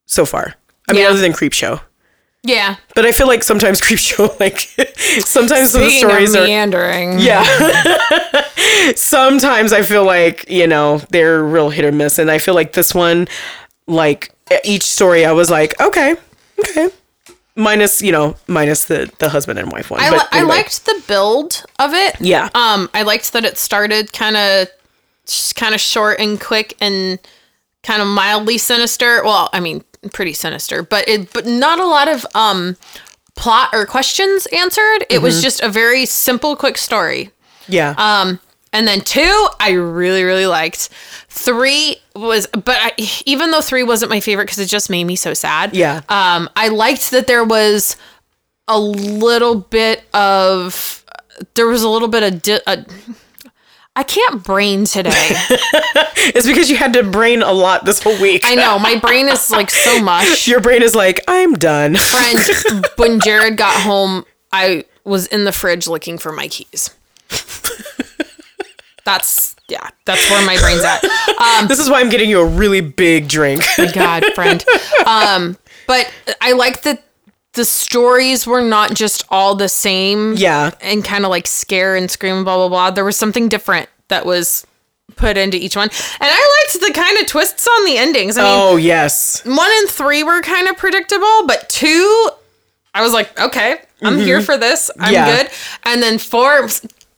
so far. I mean Yeah. other than Creepshow. Yeah. But I feel like sometimes Creepshow like sometimes the Speaking of stories are meandering. yeah. Sometimes I feel like, you know, they're real hit or miss. And I feel like this one, like each story, I was like, okay, okay. Minus, you know, minus the, the husband and wife one. I, But li- I liked the build of it. Yeah. Um, I liked that it started kind of, kind of short and quick and kind of mildly sinister. Well, I mean, pretty sinister, but it, but not a lot of um, plot or questions answered. It Mm-hmm. was just a very simple, quick story. Yeah. Um, and then two, I really, really liked. Three was, but I, even though three wasn't my favorite because it just made me so sad. Yeah. Um, I liked that there was a little bit of, there was a little bit of, di- uh, I can't brain today. it's because you had to brain a lot this whole week. I know my brain is like so much. Your brain is like, I'm done. Friend, when Jared got home, I was in the fridge looking for my keys. That's yeah, that's where my brain's at. Um, this is why I'm getting you a really big drink. my God, friend. Um, but I like that the stories were not just all the same. Yeah. And kind of like scare and scream and blah blah blah. There was something different that was put into each one. And I liked the kind of twists on the endings. I mean, oh, yes. one and three were kind of predictable, but two, I was like, okay, I'm here for this. I'm Mm-hmm. Yeah. good. And then four,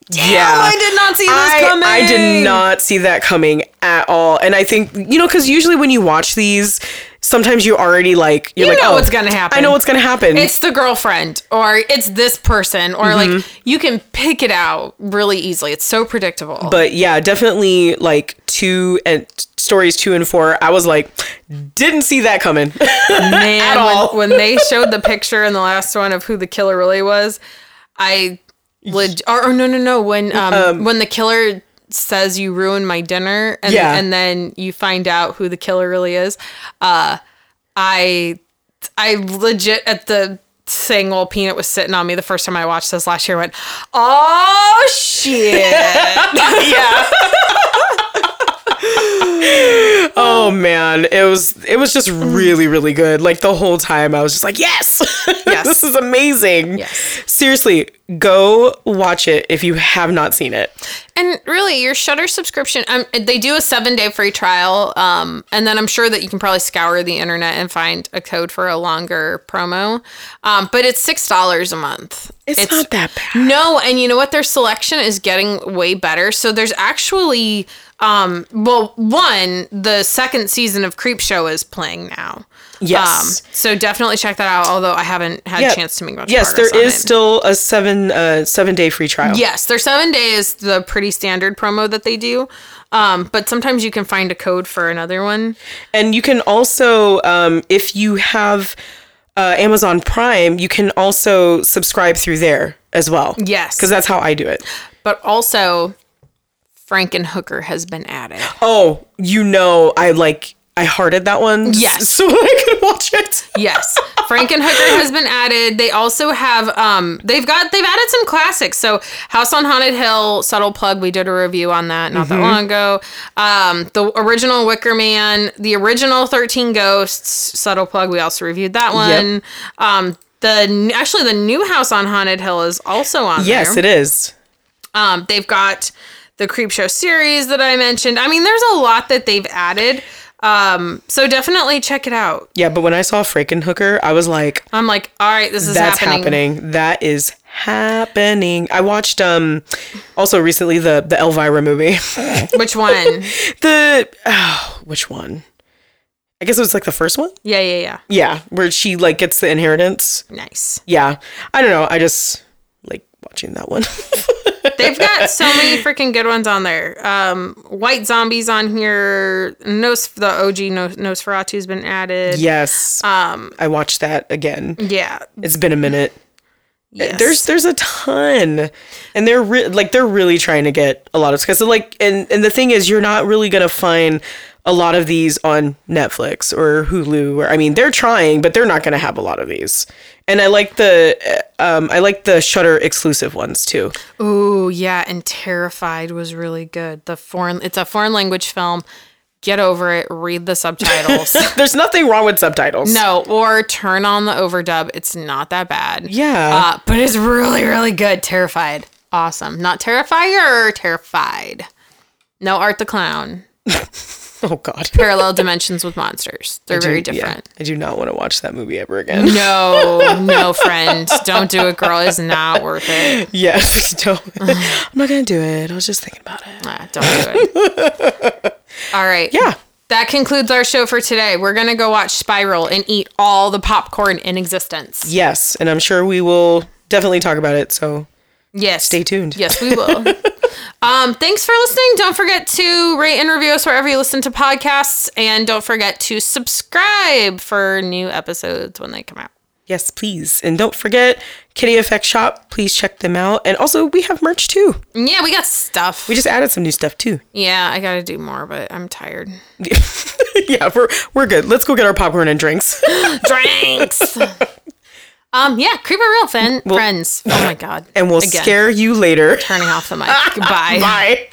damn, Yeah. I did not see this I, coming. I did not see that coming at all. And I think, you know, because usually when you watch these, sometimes you already like, you're You like, know oh, what's gonna happen. I know what's going to happen. It's the girlfriend, or it's this person, or Mm-hmm. like you can pick it out really easily. It's so predictable. but yeah, definitely like two and stories two and four. I was like, didn't see that coming. Man, all. when, when they showed the picture in the last one of who the killer really was, I leg- or, or no no no when um, when the killer says you ruined my dinner and Yeah. and then you find out who the killer really is, uh, I I legit at the saying while Peanut was sitting on me the first time I watched this last year went, oh shit. yeah. oh man, it was it was just really really good. Like the whole time I was just like, "Yes. Yes. this is amazing." Yes. Seriously, go watch it if you have not seen it. And really, your Shudder subscription, um, they do a seven day free trial, um, and then I'm sure that you can probably scour the internet and find a code for a longer promo. Um, but it's six dollars a month. It's, not that bad. No, and you know what? Their selection is getting way better. So there's actually, um, well, one, the second season of Creepshow is playing now. Yes. Um, so definitely check that out. Although I haven't had Yeah. a chance to make much. Yes, there is still a 7 uh 7 day free trial. Yes, their seven day is the pretty standard promo that they do. Um, but sometimes you can find a code for another one. And you can also, um, if you have uh, Amazon Prime, you can also subscribe through there as well. Yes. Because that's how I do it. But also, Frankenhooker has been added. Oh, you know, I like, I hearted that one. Yes. So I could watch it. Yes, Frankenhooker has been added. They also have um they've got they've added some classics. So House on Haunted Hill, subtle plug. We did a review on that not that long ago. Um, the original Wicker Man, the original Thirteen Ghosts, subtle plug. We also reviewed that one. Um, the actually the new House on Haunted Hill is also on Yes, there. it is. Um, they've got the Creepshow series that I mentioned. I mean, there's a lot that they've added. Um, so definitely check it out. Yeah, but when I saw Frankenhooker, I was like, I'm like, all right, this is that's happening. happening. That is happening. I watched um also recently the the Elvira movie. Which one? the oh, which one? I guess it was like the first one. Yeah, yeah, yeah. Yeah, where she like gets the inheritance. Nice. Yeah, I don't know. I just like watching that one. They've got so many freaking good ones on there. Um, White Zombies on here. Nos, the OG Nos, Nosferatu's been added. yes. Um, I watched that again. Yeah. It's been a minute. Yes. There's there's a ton, and they're re- like they're really trying to get a lot of because like and and the thing is you're not really gonna find a lot of these on Netflix or Hulu or I mean they're trying but they're not gonna have a lot of these. And I like the uh, um I like the Shudder exclusive ones too. Oh, yeah. And Terrified was really good. The foreign, it's a foreign language film. Get over it. Read the subtitles. There's nothing wrong with subtitles. no, or turn on the overdub. It's not that bad. Yeah. Uh, but it's really, really good. Terrified. Awesome. Not Terrifier, Terrified. No Art the Clown. oh God. Parallel dimensions with monsters. They're very Yeah, different. I do not want to watch that movie ever again. No, no, friend. Don't do it, girl. It's not worth it. yes, don't. I'm not gonna do it. I was just thinking about it. Ah, don't do it. All right. Yeah. That concludes our show for today. We're going to go watch Spiral and eat all the popcorn in existence. Yes, and I'm sure we will definitely talk about it. So Yes. stay tuned. Yes, we will. Um, thanks for listening. Don't forget to rate and review us wherever you listen to podcasts. And don't forget to subscribe for new episodes when they come out. Yes, please. And don't forget Kitty FX Shop. Please check them out. And also, we have merch too. Yeah, we got stuff. We just added some new stuff too. yeah, I got to do more, but I'm tired. yeah, we're we're good. Let's go get our popcorn and drinks. Drinks. um, yeah, creeper real fan- friends. Oh my God. And we'll Again. scare you later. Turning off the mic. Goodbye. Bye.